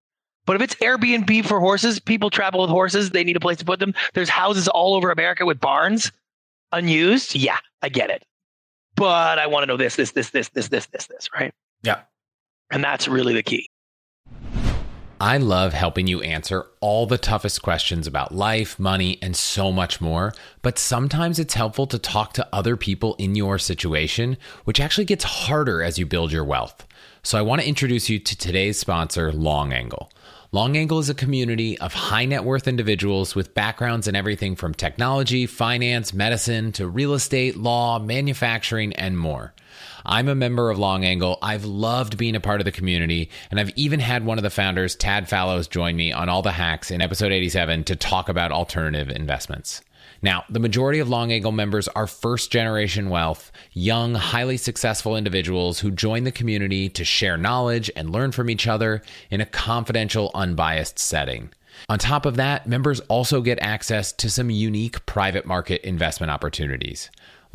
But if it's Airbnb for horses, people travel with horses, they need a place to put them. There's houses all over America with barns unused. Yeah, I get it. But I want to know this, this, this, this, this, this, this, this, right? Yeah. And that's really the key. I love helping you answer all the toughest questions about life, money, and so much more. But sometimes it's helpful to talk to other people in your situation, which actually gets harder as you build your wealth. So I want to introduce you to today's sponsor, Long Angle. Long Angle is a community of high net worth individuals with backgrounds in everything from technology, finance, medicine to real estate, law, manufacturing, and more. I'm a member of Long Angle. I've loved being a part of the community, and I've even had one of the founders, Tad Fallows, join me on All the Hacks in episode 87 to talk about alternative investments. Now, the majority of Long Angle members are first generation wealth, young, highly successful individuals who join the community to share knowledge and learn from each other in a confidential, unbiased setting. On top of that, members also get access to some unique private market investment opportunities.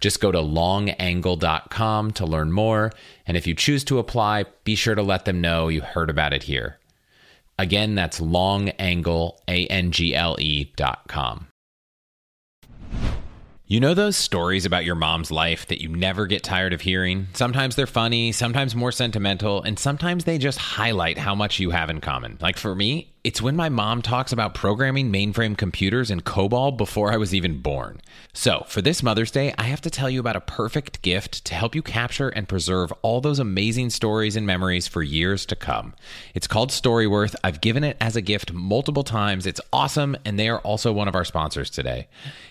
Just go to longangle.com to learn more. And if you choose to apply, be sure to let them know you heard about it here. Again, that's longangle, A-N-G-L-E dot com. You know those stories about your mom's life that you never get tired of hearing? Sometimes they're funny, sometimes more sentimental, and sometimes they just highlight how much you have in common. Like for me, it's when my mom talks about programming mainframe computers in COBOL before I was even born. So, for this Mother's Day, I have to tell you about a perfect gift to help you capture and preserve all those amazing stories and memories for years to come. It's called Storyworth. I've given it as a gift multiple times. It's awesome, and they are also one of our sponsors today.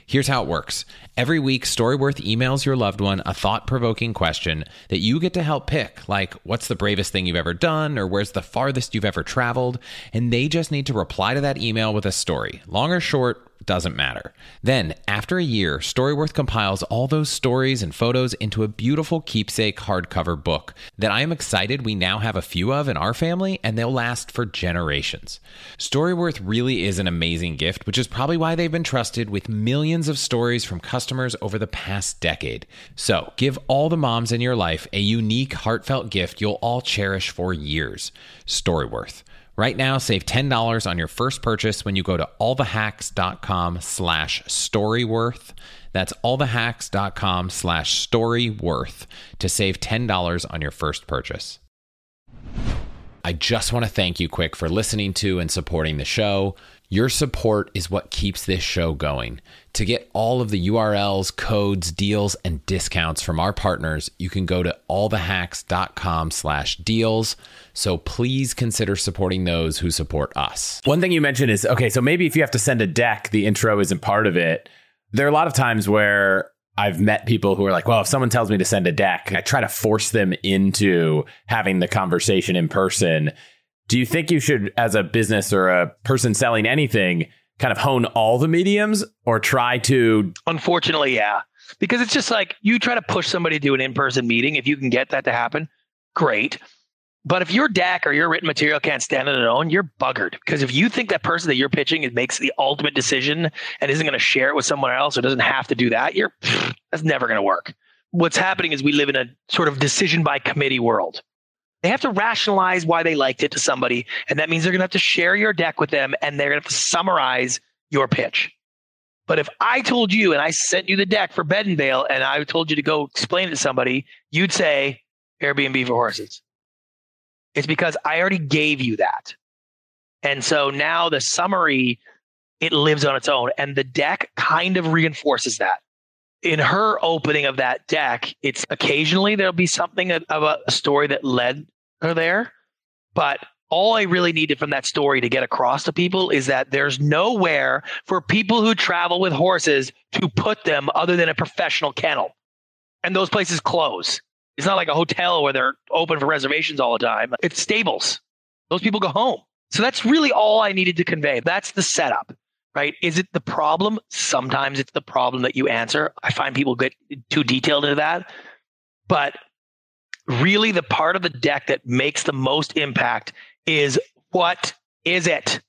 Here's how it works every week, Storyworth emails your loved one a thought provoking question that you get to help pick, like, what's the bravest thing you've ever done, or where's the farthest you've ever traveled, and they just need to reply to that email with a story. Long or short, doesn't matter. Then, after a year, Storyworth compiles all those stories and photos into a beautiful keepsake hardcover book that I am excited we now have a few of in our family and they'll last for generations. Storyworth really is an amazing gift, which is probably why they've been trusted with millions of stories from customers over the past decade. So, give all the moms in your life a unique, heartfelt gift you'll all cherish for years. Storyworth. Right now, save $10 on your first purchase when you go to allthehacks.com slash storyworth. That's allthehacks.com slash storyworth to save $10 on your first purchase. I just want to thank you quick for listening to and supporting the show. Your support is what keeps this show going. To get all of the URLs, codes, deals, and discounts from our partners, you can go to allthehacks.com slash deals. So please consider supporting those who support us. One thing you mentioned is okay, so maybe if you have to send a deck, the intro isn't part of it. There are a lot of times where I've met people who are like, well, if someone tells me to send a deck, I try to force them into having the conversation in person do you think you should, as a business or a person selling anything, kind of hone all the mediums or try to? Unfortunately, yeah. Because it's just like you try to push somebody to do an in person meeting. If you can get that to happen, great. But if your deck or your written material can't stand on its own, you're buggered. Because if you think that person that you're pitching makes the ultimate decision and isn't going to share it with someone else or doesn't have to do that, you're that's never going to work. What's happening is we live in a sort of decision by committee world. They have to rationalize why they liked it to somebody. And that means they're going to have to share your deck with them and they're going to have to summarize your pitch. But if I told you and I sent you the deck for Bed and Bale and I told you to go explain it to somebody, you'd say, Airbnb for horses? It's because I already gave you that. And so now the summary, it lives on its own. And the deck kind of reinforces that. In her opening of that deck, it's occasionally there'll be something of a story that led her there. But all I really needed from that story to get across to people is that there's nowhere for people who travel with horses to put them other than a professional kennel. And those places close. It's not like a hotel where they're open for reservations all the time. It's stables. Those people go home. So that's really all I needed to convey. That's the setup, right? Is it the problem? Sometimes it's the problem that you answer. I find people get too detailed into that. But really, the part of the deck that makes the most impact is what is it?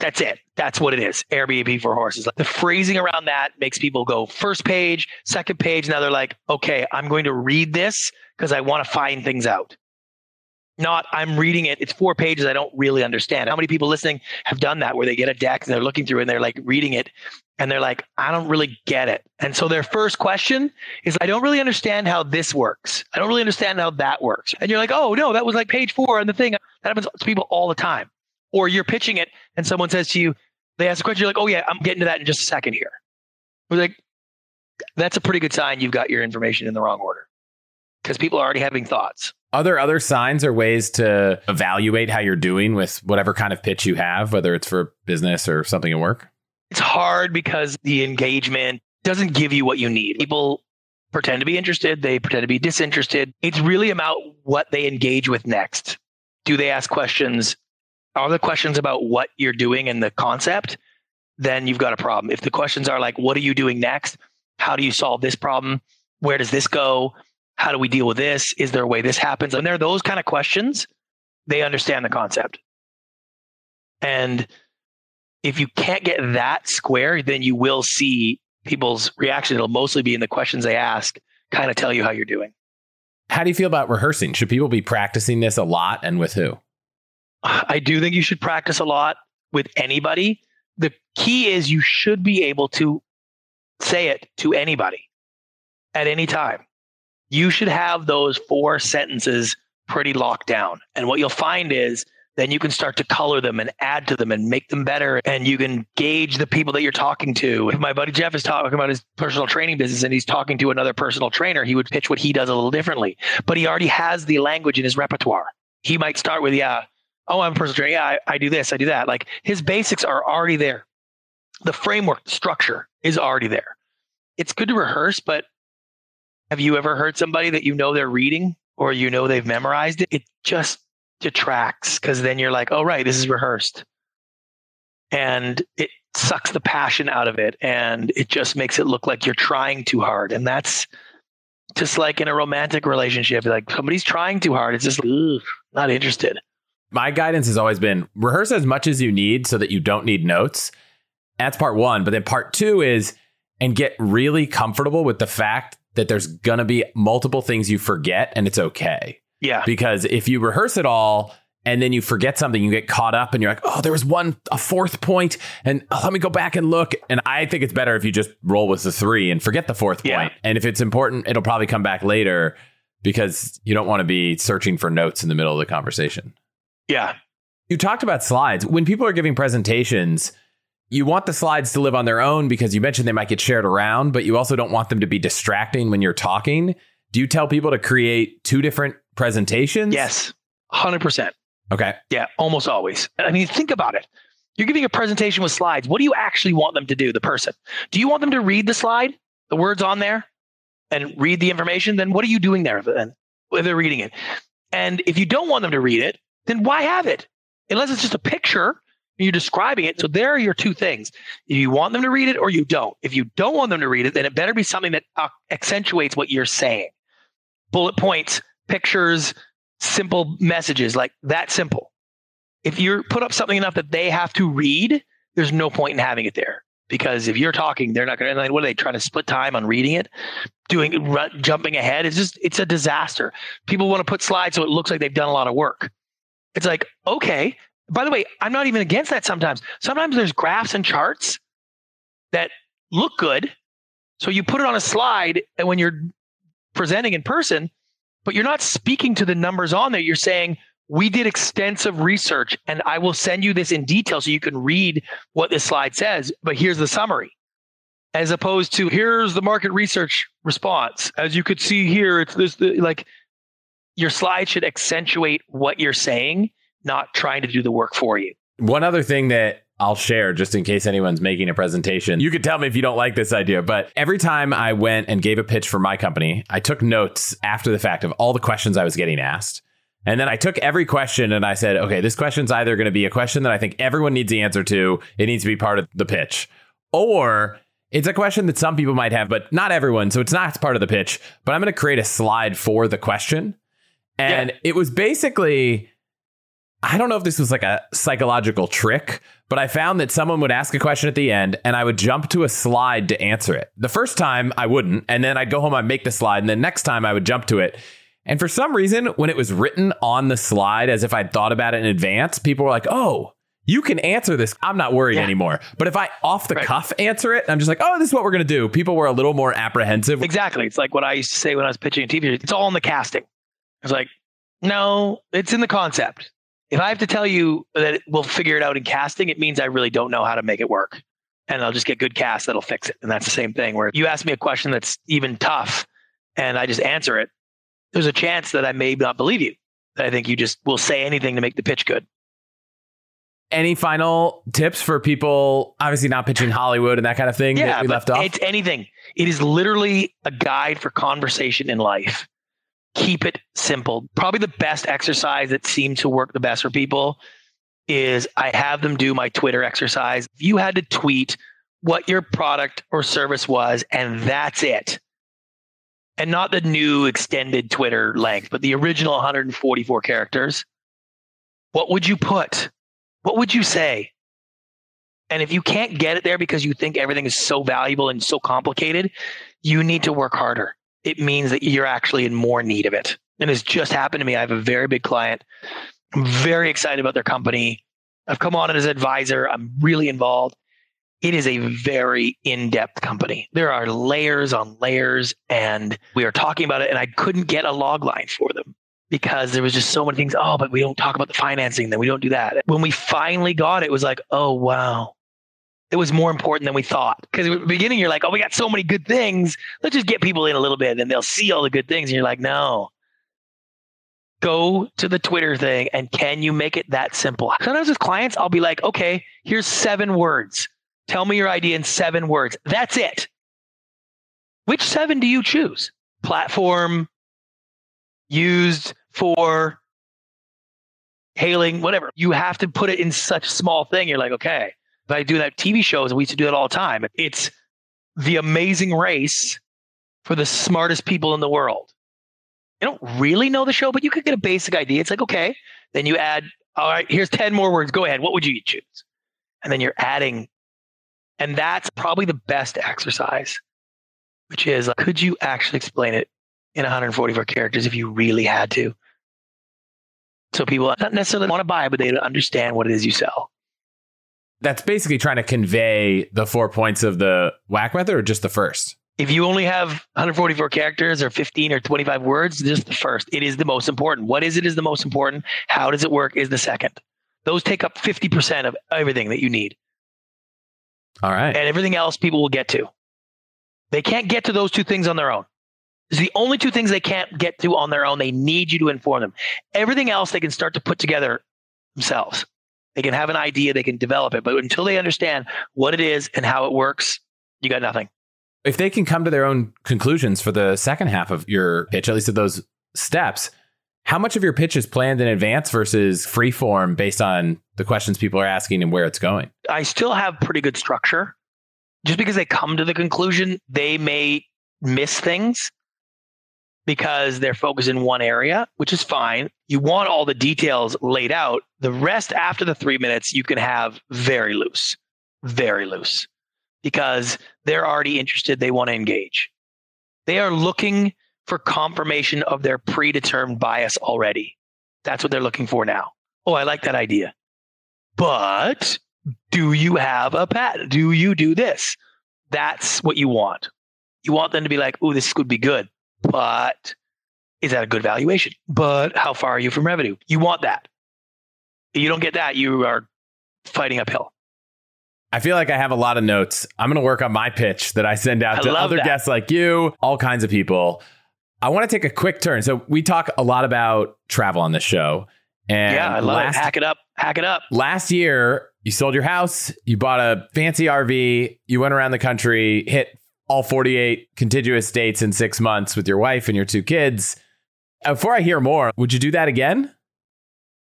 That's it. That's what it is. Airbnb for horses. The phrasing around that makes people go first page, second page. Now they're like, okay, I'm going to read this because I want to find things out. Not I'm reading it. It's four pages. I don't really understand. How many people listening have done that where they get a deck and they're looking through and they're like reading it and they're like, I don't really get it. And so their first question is, I don't really understand how this works. I don't really understand how that works. And you're like, oh, no, that was like page four on the thing. That happens to people all the time. Or you're pitching it and someone says to you, they ask a question, you're like, oh, yeah, I'm getting to that in just a second here. We're like, that's a pretty good sign you've got your information in the wrong order because people are already having thoughts. Are there other signs or ways to evaluate how you're doing with whatever kind of pitch you have, whether it's for business or something at work? It's hard because the engagement doesn't give you what you need. People pretend to be interested, they pretend to be disinterested. It's really about what they engage with next. Do they ask questions? Are the questions about what you're doing and the concept? Then you've got a problem. If the questions are like, what are you doing next? How do you solve this problem? Where does this go? How do we deal with this? Is there a way this happens? And there are those kind of questions, they understand the concept. And if you can't get that square, then you will see people's reaction. It'll mostly be in the questions they ask, kind of tell you how you're doing. How do you feel about rehearsing? Should people be practicing this a lot and with who? I do think you should practice a lot with anybody. The key is you should be able to say it to anybody at any time. You should have those four sentences pretty locked down. And what you'll find is then you can start to color them and add to them and make them better. And you can gauge the people that you're talking to. If my buddy Jeff is talking about his personal training business and he's talking to another personal trainer, he would pitch what he does a little differently. But he already has the language in his repertoire. He might start with, yeah, oh, I'm a personal trainer. Yeah, I, I do this, I do that. Like his basics are already there. The framework, the structure is already there. It's good to rehearse, but have you ever heard somebody that you know they're reading or you know they've memorized it? It just detracts because then you're like, oh, right, this is rehearsed. And it sucks the passion out of it and it just makes it look like you're trying too hard. And that's just like in a romantic relationship, like somebody's trying too hard. It's just ugh, not interested. My guidance has always been rehearse as much as you need so that you don't need notes. That's part one. But then part two is, and get really comfortable with the fact that there's going to be multiple things you forget and it's okay. Yeah. Because if you rehearse it all and then you forget something, you get caught up and you're like, oh, there was one, a fourth point, and oh, let me go back and look. And I think it's better if you just roll with the three and forget the fourth yeah. point. And if it's important, it'll probably come back later because you don't want to be searching for notes in the middle of the conversation. Yeah. You talked about slides. When people are giving presentations, you want the slides to live on their own because you mentioned they might get shared around, but you also don't want them to be distracting when you're talking. Do you tell people to create two different presentations? Yes, 100%. Okay. Yeah, almost always. I mean, think about it. You're giving a presentation with slides. What do you actually want them to do, the person? Do you want them to read the slide, the words on there, and read the information? Then what are you doing there then if they're reading it? And if you don't want them to read it, then why have it? Unless it's just a picture you're describing it. So there are your two things. You want them to read it or you don't. If you don't want them to read it, then it better be something that uh, accentuates what you're saying. Bullet points, pictures, simple messages like that simple. If you put up something enough that they have to read, there's no point in having it there because if you're talking, they're not going to. What are they trying to split time on reading it, doing run, jumping ahead? It's just it's a disaster. People want to put slides so it looks like they've done a lot of work. It's like okay. By the way, I'm not even against that. Sometimes, sometimes there's graphs and charts that look good, so you put it on a slide, and when you're presenting in person, but you're not speaking to the numbers on there. You're saying, we did extensive research and I will send you this in detail so you can read what this slide says. But here's the summary. As opposed to here's the market research response. As you could see here, it's this like your slide should accentuate what you're saying, not trying to do the work for you. One other thing that I'll share just in case anyone's making a presentation. You could tell me if you don't like this idea, but every time I went and gave a pitch for my company, I took notes after the fact of all the questions I was getting asked. And then I took every question and I said, okay, this question's either going to be a question that I think everyone needs the answer to, it needs to be part of the pitch, or it's a question that some people might have, but not everyone. So it's not part of the pitch, but I'm going to create a slide for the question. And yeah. it was basically I don't know if this was like a psychological trick, but I found that someone would ask a question at the end and I would jump to a slide to answer it. The first time I wouldn't, and then I'd go home, I'd make the slide, and then next time I would jump to it. And for some reason, when it was written on the slide as if I'd thought about it in advance, people were like, oh, you can answer this. I'm not worried yeah. anymore. But if I off the right. cuff answer it, I'm just like, oh, this is what we're going to do. People were a little more apprehensive. Exactly. It's like what I used to say when I was pitching a TV. It's all in the casting. It's like, no, it's in the concept. If I have to tell you that we'll figure it out in casting, it means I really don't know how to make it work. And I'll just get good cast that'll fix it. And that's the same thing where you ask me a question that's even tough and I just answer it, there's a chance that I may not believe you. That I think you just will say anything to make the pitch good. Any final tips for people, obviously not pitching Hollywood and that kind of thing yeah, that we left off? It's anything. It is literally a guide for conversation in life keep it simple. Probably the best exercise that seemed to work the best for people is I have them do my Twitter exercise. If you had to tweet what your product or service was, and that's it. And not the new extended Twitter length, but the original 144 characters. What would you put? What would you say? And if you can't get it there because you think everything is so valuable and so complicated, you need to work harder it means that you're actually in more need of it. And it's just happened to me. I have a very big client. I'm very excited about their company. I've come on as advisor. I'm really involved. It is a very in depth company. There are layers on layers, and we are talking about it. And I couldn't get a log line for them because there was just so many things. Oh, but we don't talk about the financing, then we don't do that. When we finally got it, it was like, oh, wow, it was more important than we thought. Because at the beginning, you're like, oh, we got so many good things. Let's just get people in a little bit and they'll see all the good things. And you're like, no. Go to the Twitter thing and can you make it that simple? Sometimes with clients, I'll be like, okay, here's seven words. Tell me your idea in seven words. That's it. Which seven do you choose? Platform, used for hailing, whatever. You have to put it in such small thing. You're like, okay, I do that TV shows, and we used to do that all the time. It's the amazing race for the smartest people in the world. I don't really know the show, but you could get a basic idea. It's like, okay, then you add, all right, here's 10 more words. Go ahead. What would you choose? And then you're adding. And that's probably the best exercise, which is could you actually explain it in 144 characters if you really had to? So people not necessarily want to buy, but they understand what it is you sell that's basically trying to convey the four points of the WHAC method or just the first? If you only have 144 characters or 15 or 25 words, just the first. It is the most important. What is it is the most important. How does it work is the second. Those take up 50% of everything that you need. All right. And everything else people will get to. They can't get to those two things on their own. It's the only two things they can't get to on their own. They need you to inform them. Everything else they can start to put together themselves. They can have an idea, they can develop it, but until they understand what it is and how it works, you got nothing. If they can come to their own conclusions for the second half of your pitch, at least of those steps, how much of your pitch is planned in advance versus free form based on the questions people are asking and where it's going? I still have pretty good structure. Just because they come to the conclusion, they may miss things because they're focused in one area, which is fine. You want all the details laid out. The rest after the three minutes, you can have very loose, very loose, because they're already interested. They want to engage. They are looking for confirmation of their predetermined bias already. That's what they're looking for now. Oh, I like that idea. But do you have a patent? Do you do this? That's what you want. You want them to be like, oh, this could be good but is that a good valuation? But how far are you from revenue? You want that. If you don't get that, you are fighting uphill. I feel like I have a lot of notes. I'm going to work on my pitch that I send out I to other that. guests like you, all kinds of people. I want to take a quick turn. So we talk a lot about travel on this show. And yeah, I love last, it. Hack it up. Hack it up. last year, you sold your house, you bought a fancy RV, you went around the country, hit all 48 contiguous states in six months with your wife and your two kids. Before I hear more, would you do that again?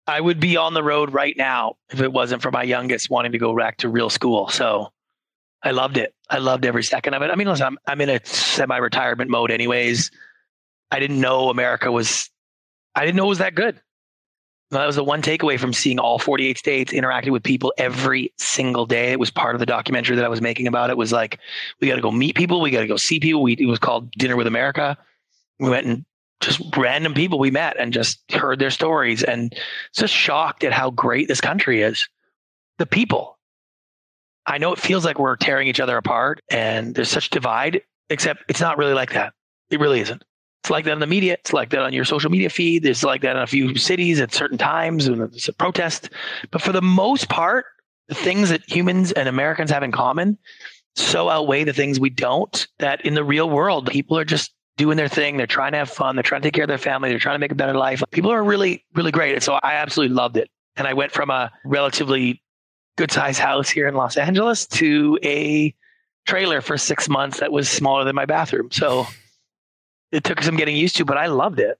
I would be on the road right now if it wasn't for my youngest wanting to go back to real school. So I loved it. I loved every second of it. I mean, listen, I'm, I'm in a semi retirement mode, anyways. I didn't know America was, I didn't know it was that good. That was the one takeaway from seeing all 48 states, interacting with people every single day. It was part of the documentary that I was making about it. Was like, we got to go meet people, we got to go see people. We, it was called Dinner with America. We went and just random people we met and just heard their stories and just shocked at how great this country is. The people. I know it feels like we're tearing each other apart and there's such divide, except it's not really like that. It really isn't. It's like that in the media. It's like that on your social media feed. It's like that in a few cities at certain times when it's a protest. But for the most part, the things that humans and Americans have in common so outweigh the things we don't that in the real world, people are just doing their thing. They're trying to have fun. They're trying to take care of their family. They're trying to make a better life. People are really, really great. And so I absolutely loved it. And I went from a relatively good sized house here in Los Angeles to a trailer for six months that was smaller than my bathroom. So it took some getting used to, but I loved it.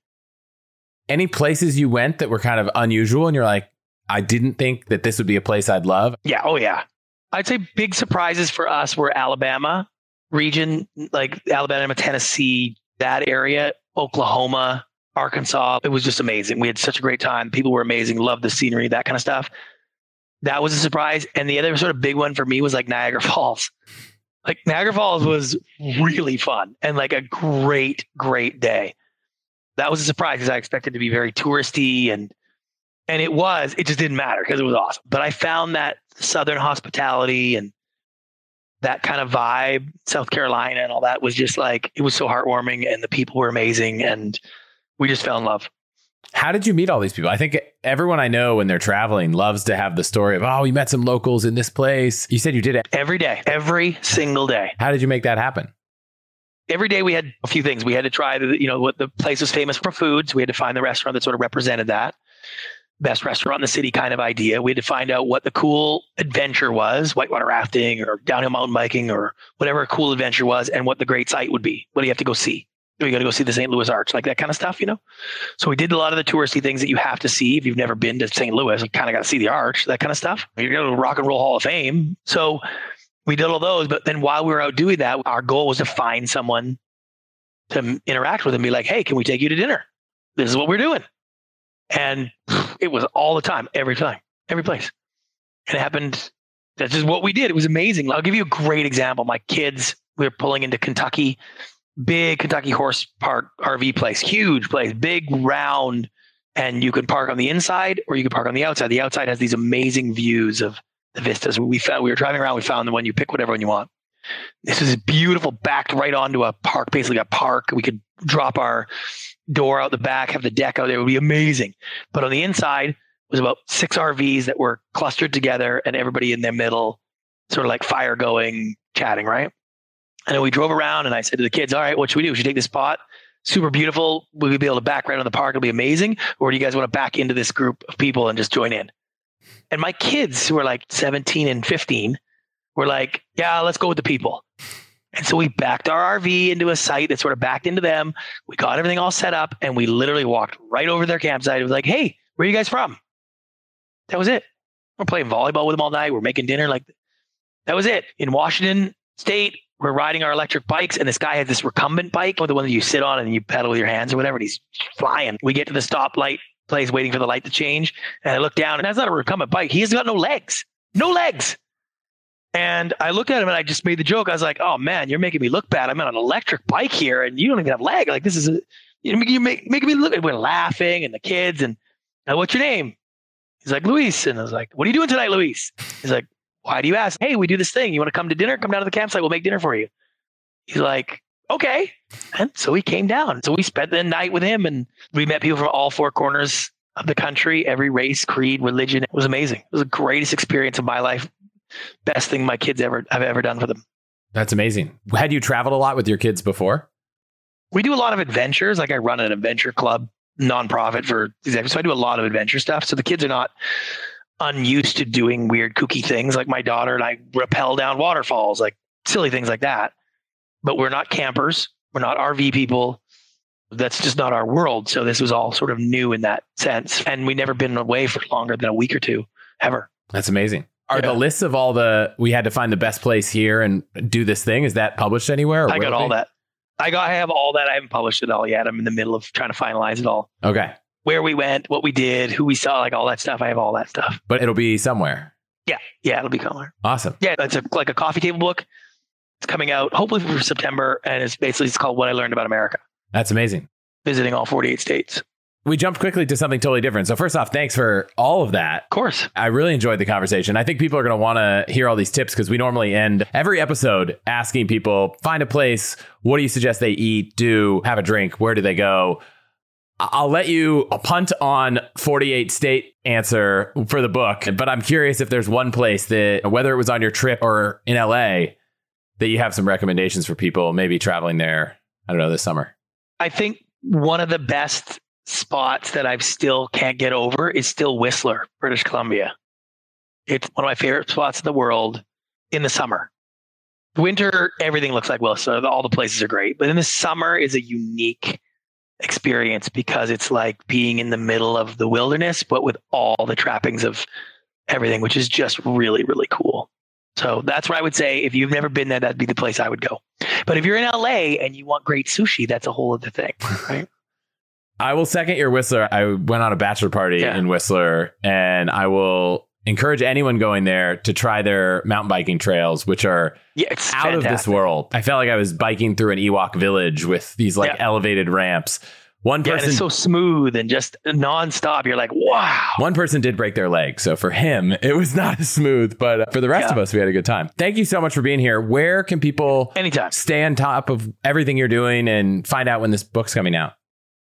Any places you went that were kind of unusual and you're like, I didn't think that this would be a place I'd love? Yeah. Oh, yeah. I'd say big surprises for us were Alabama region, like Alabama, Tennessee, that area, Oklahoma, Arkansas. It was just amazing. We had such a great time. People were amazing. Loved the scenery, that kind of stuff. That was a surprise. And the other sort of big one for me was like Niagara Falls. Like Niagara Falls was really fun and like a great, great day. That was a surprise because I expected to be very touristy and and it was. It just didn't matter because it was awesome. But I found that southern hospitality and that kind of vibe, South Carolina and all that was just like it was so heartwarming and the people were amazing and we just fell in love. How did you meet all these people? I think everyone I know when they're traveling loves to have the story of, oh, we met some locals in this place. You said you did it. Every day, every single day. How did you make that happen? Every day we had a few things. We had to try the, you know, what the place was famous for food. So we had to find the restaurant that sort of represented that. Best restaurant in the city kind of idea. We had to find out what the cool adventure was, whitewater rafting or downhill mountain biking or whatever a cool adventure was, and what the great site would be. What do you have to go see? We got to go see the St. Louis Arch, like that kind of stuff, you know? So we did a lot of the touristy things that you have to see. If you've never been to St. Louis, you kind of got to see the arch, that kind of stuff. You're going to Rock and Roll Hall of Fame. So we did all those. But then while we were out doing that, our goal was to find someone to interact with and be like, hey, can we take you to dinner? This is what we're doing. And it was all the time, every time, every place. And it happened. That's just what we did. It was amazing. I'll give you a great example. My kids, we were pulling into Kentucky, big Kentucky Horse Park RV place, huge place, big round, and you could park on the inside or you could park on the outside. The outside has these amazing views of the vistas. We found we were driving around, we found the one you pick whatever one you want. This is beautiful, backed right onto a park, basically a park. We could drop our door out the back, have the deck out there. It would be amazing. But on the inside was about six RVs that were clustered together and everybody in their middle, sort of like fire going, chatting, right? And then we drove around and I said to the kids, all right, what should we do? Should we take this spot? Super beautiful. Will we be able to back right on the park? It'll be amazing. Or do you guys want to back into this group of people and just join in? And my kids, who are like 17 and 15, were like, yeah, let's go with the people. And so we backed our RV into a site that sort of backed into them. We got everything all set up and we literally walked right over their campsite. It was like, hey, where are you guys from? That was it. We're playing volleyball with them all night. We're making dinner. Like that was it. In Washington State, we're riding our electric bikes, and this guy has this recumbent bike, or the one that you sit on and you pedal with your hands or whatever. And he's flying. We get to the stoplight place, waiting for the light to change, and I look down, and that's not a recumbent bike. He has got no legs, no legs. And I looked at him, and I just made the joke. I was like, "Oh man, you're making me look bad. I'm on an electric bike here, and you don't even have leg. Like this is a, you're make, making me look." We're laughing, and the kids, and what's your name? He's like Luis, and I was like, "What are you doing tonight, Luis?" He's like, why do you ask? Hey, we do this thing. You want to come to dinner? Come down to the campsite. We'll make dinner for you. He's like, okay. And so he came down. So we spent the night with him and we met people from all four corners of the country, every race, creed, religion. It was amazing. It was the greatest experience of my life. Best thing my kids ever I've ever done for them. That's amazing. Had you traveled a lot with your kids before? We do a lot of adventures. Like I run an adventure club nonprofit for executives. So I do a lot of adventure stuff. So the kids are not unused to doing weird kooky things. Like my daughter and I rappel down waterfalls, like silly things like that. But we're not campers. We're not RV people. That's just not our world. So this was all sort of new in that sense. And we never been away for longer than a week or two ever. That's amazing. Are Yeah. the lists of all the we had to find the best place here and do this thing? Is that published anywhere? or I got all be? that. I got I have all that. I haven't published it all yet. I'm in the middle of trying to finalize it all. Okay, Where we went, what we did, who we saw, like all that stuff. I have all that stuff. but it'll be somewhere. Yeah. Yeah, it'll be color. Awesome. Yeah, it's a, like a coffee table book. It's coming out hopefully for September, and it's basically it's called "What I Learned About America." That's amazing. Visiting all 48 states. We jumped quickly to something totally different. So first off, thanks for all of that. Of course. I really enjoyed the conversation. I think people are going to want to hear all these tips because we normally end every episode asking people find a place. What do you suggest they eat, do, have a drink? Where do they go? I'll let you punt on 48 state answer for the book, but I'm curious if there's one place that, whether it was on your trip or in LA, that you have some recommendations for people maybe traveling there. I don't know this summer. I think one of the best spots that I still can't get over is still Whistler, British Columbia. It's one of my favorite spots in the world in the summer. Winter, everything looks like Whistler. All the places are great, but in the summer is a unique experience because it's like being in the middle of the wilderness, but with all the trappings of everything, which is just really, really cool. So that's what I would say. If you've never been there, that'd be the place I would go. But if you're in LA and you want great sushi, that's a whole other thing, right? I will second your Whistler. I went on a bachelor party Yeah. in Whistler, and I will encourage anyone going there to try their mountain biking trails, which are Yeah, out of this world. I felt like I was biking through an Ewok village with these like Yeah. elevated ramps. One Yeah, person it's so smooth and just nonstop. You're like, wow. one person did break their leg. So for him, it was not as smooth, but uh, for the rest Yeah. of us, we had a good time. Thank you so much for being here. Where can people Anytime. stay on top of everything you're doing and find out when this book's coming out?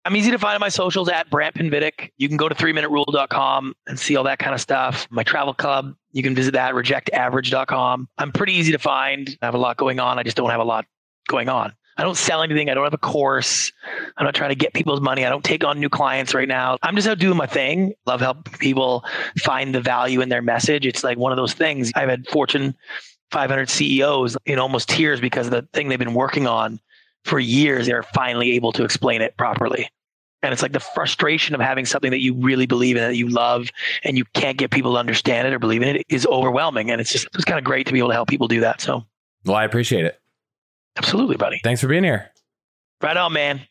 I'm easy to find on my socials at Brant Pinvidic. You can go to 3minuterule.com and see all that kind of stuff. My travel club, you can visit that, rejectaverage.com. I'm pretty easy to find. I have a lot going on. I just don't have a lot going on. I don't sell anything. I don't have a course. I'm not trying to get people's money. I don't take on new clients right now. I'm just out doing my thing. Love helping people find the value in their message. It's like one of those things. I've had Fortune 500 CEOs in almost tears because of the thing they've been working on for years. They're finally able to explain it properly. And it's like the frustration of having something that you really believe in, that you love, and you can't get people to understand it or believe in it is overwhelming. And it's just, it's kind of great to be able to help people do that. So, Well, I appreciate it. absolutely, buddy. Thanks for being here. Right on, man.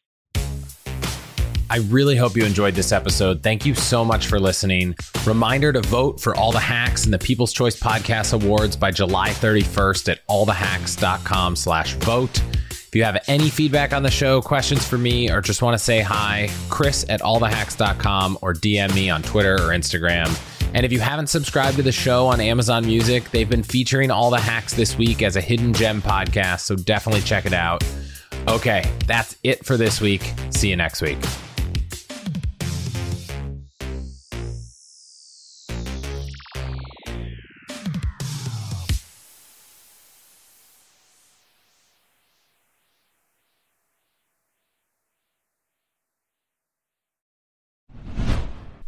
I really hope you enjoyed this episode. Thank you so much for listening. Reminder to vote for all the hacks in the People's Choice Podcast Awards by July 31st at allthehacks.com slash vote. If you have any feedback on the show, questions for me, or just want to say hi, Chris at allthehacks.com or DM me on Twitter or Instagram. And if you haven't subscribed to the show on Amazon Music, they've been featuring all the hacks this week as a hidden gem podcast, so definitely check it out. Okay, that's it for this week. See you next week.